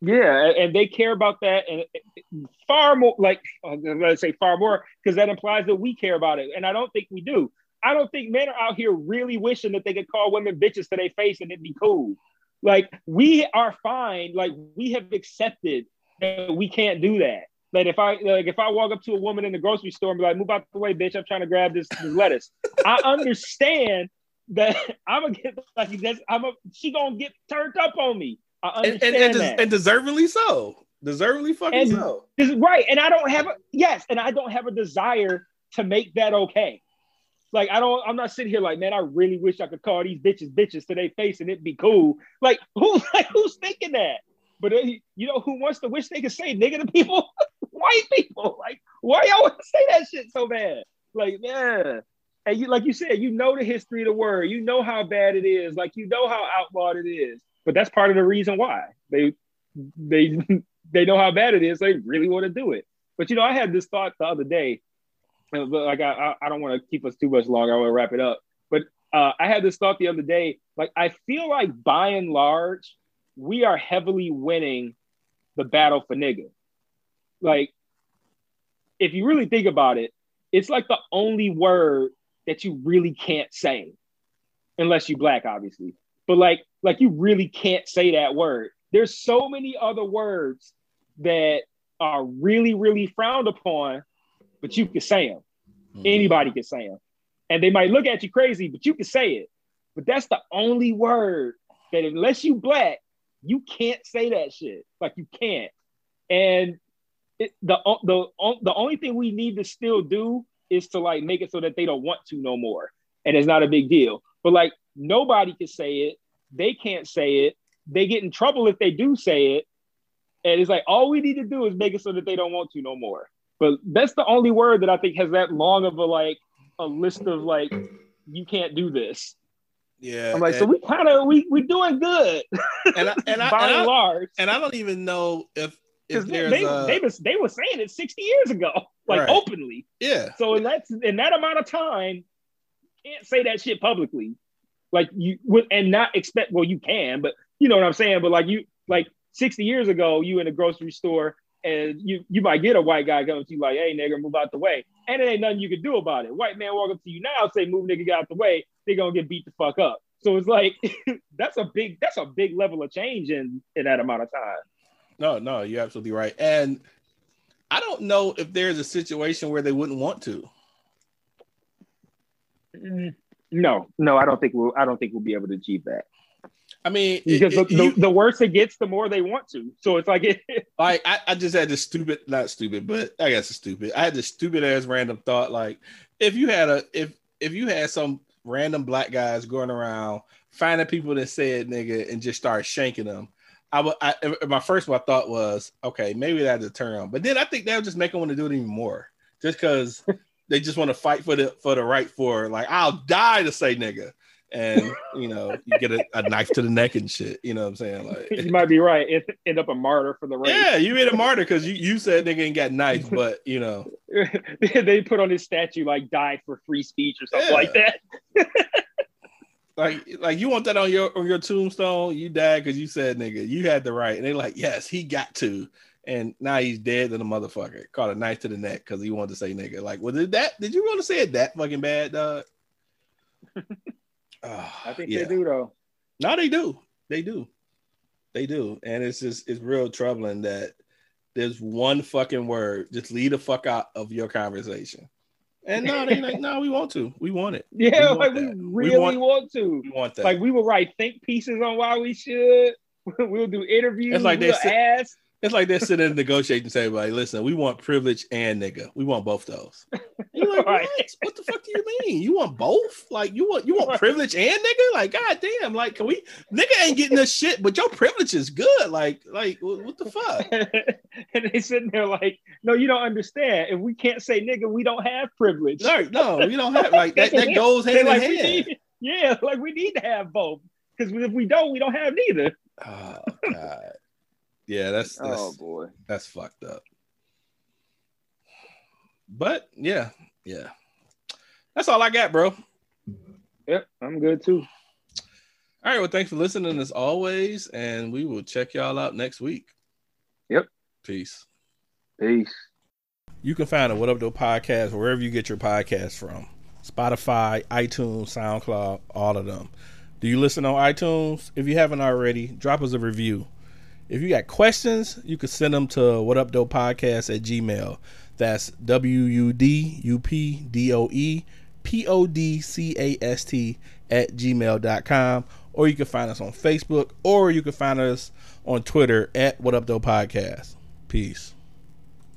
Yeah, and they care about that and far more. Like let's say far more because that implies that we care about it, and I don't think we do. I don't think men are out here really wishing that they could call women bitches to their face and it'd be cool. Like we are fine. Like we have accepted that we can't do that. Like if I like if I walk up to a woman in the grocery store and be like, "Move out the way, bitch! I'm trying to grab this, this lettuce." (laughs) I understand that I'm gonna get like that's I'm a she gonna get turned up on me. I understand and, and, that. and deservedly so. Deservedly fucking and, so. Right. And I don't have a yes, and I don't have a desire to make that okay. Like I don't, I'm not sitting here like, man, I really wish I could call these bitches bitches to their face and it'd be cool. Like (laughs) who, like who's thinking that? But you know who wants to wish they could say nigga to people? (laughs) White people. Like why y'all want to say that shit so bad? Like yeah, and you like you said, you know the history of the word, you know how bad it is, like you know how outlawed it is. But that's part of the reason why they they (laughs) they know how bad it is. They really want to do it. But you know, I had this thought the other day. But like I I don't want to keep us too much longer. I want to wrap it up. But uh, I had this thought the other day. Like I feel like by and large, we are heavily winning the battle for nigga. Like if you really think about it, it's like the only word that you really can't say unless you black obviously but like like you really can't say that word there's so many other words that are really really frowned upon but you can say them mm-hmm. anybody can say them and they might look at you crazy but you can say it but that's the only word that unless you black you can't say that shit like you can't and it, the, the, the only thing we need to still do is to like make it so that they don't want to no more. And it's not a big deal. But like nobody can say it. They can't say it. They get in trouble if they do say it. And it's like all we need to do is make it so that they don't want to no more. But that's the only word that I think has that long of a like a list of like you can't do this. Yeah, I'm like, and, so we kind of we we doing good and I, and I, (laughs) by and and I, large. and I don't even know if Because there's they, a they was they were saying it 60 years ago, (laughs) like Right. openly. yeah So in that in that amount of time, can't say that shit publicly, like you would, and not expect. Well, you can, but you know what I'm saying. But like you, like 60 years ago, you in a grocery store, and you you might get a white guy coming to you like, "Hey, nigga, move out the way," and it ain't nothing you can do about it. White man walk up to you now, say, "Move, nigga, get out the way." They gonna get beat the fuck up. So it's like (laughs) that's a big that's a big level of change in in that amount of time. no no you're absolutely right and I don't know if there's a situation where they wouldn't want to. Mm, No, no, I don't think we'll I don't think we'll be able to achieve that. I mean, because it- the, you- the, worse it gets, the more they want to. So it's like, it, (laughs) like I, I just had this stupid, not stupid, but I guess it's stupid. I had this stupid ass random thought. Like, if you had a if if you had some random black guys going around finding people that said nigga and just start shanking them, I would. I, my first my thought was, okay, maybe that'd deter them. But then I think that would just make them want to do it even more, just because (laughs) they just want to fight for the for the right for like I'll die to say nigga. And you know, you get a, a knife to the neck and shit. You know what I'm saying? Like, you might be right. It end up a martyr for the race. yeah, you made a martyr because you, you said nigga ain't got knife, (laughs) but you know, (laughs) they put on his statue like died for free speech or something Yeah. like that. (laughs) like like you want that on your on your tombstone. You died because you said nigga. You had the right, and they like yes, he got to, and now he's dead to a motherfucker. Caught a knife to the neck because he wanted to say nigga. Like, well, did that? Did you want to say it that fucking bad, dog? Ah, I think yeah. they do though. No, they do. They do. They do. And it's just it's real troubling that there's one fucking word. Just leave the fuck out of your conversation. And no, they like, no, we want to. We want it. Yeah, want like we that. We really want- want, to. We want that. Like we will write think pieces on why we should. (laughs) We'll do interviews. It's like they we'll sit- ask. It's like they're sitting in the negotiating table, like, listen, we want privilege and nigga. We want both those. And You're like, Right. what? What the fuck do you mean? You want both? Like you want you want privilege and nigga? Like, god damn, like can we nigga ain't getting this shit, but your privilege is good. Like, like what, what the fuck? (laughs) and they sitting there like, no, you don't understand. If we can't say nigga, we don't have privilege. No, no, we don't have like that. That (laughs) goes hand like, in hand. need, yeah, like we need to have both. Because if we don't, we don't have neither. Oh god. Yeah, that's oh, that's oh boy. that's fucked up. But yeah, yeah. That's all I got, bro. Yep, I'm good too. All right, well, thanks for listening as always, and we will check y'all out next week. Yep. Peace. Peace. You can find a What Up Though podcast wherever you get your podcast from. Spotify, iTunes, SoundCloud, all of them. Do you listen on iTunes? If you haven't already, drop us a review. If you got questions, you can send them to What Up Though Podcast at Gmail. That's W U D U P D O E P O D C A S T at gmail.com. Or you can find us on Facebook or you can find us on Twitter at What Up Though Podcast. Peace.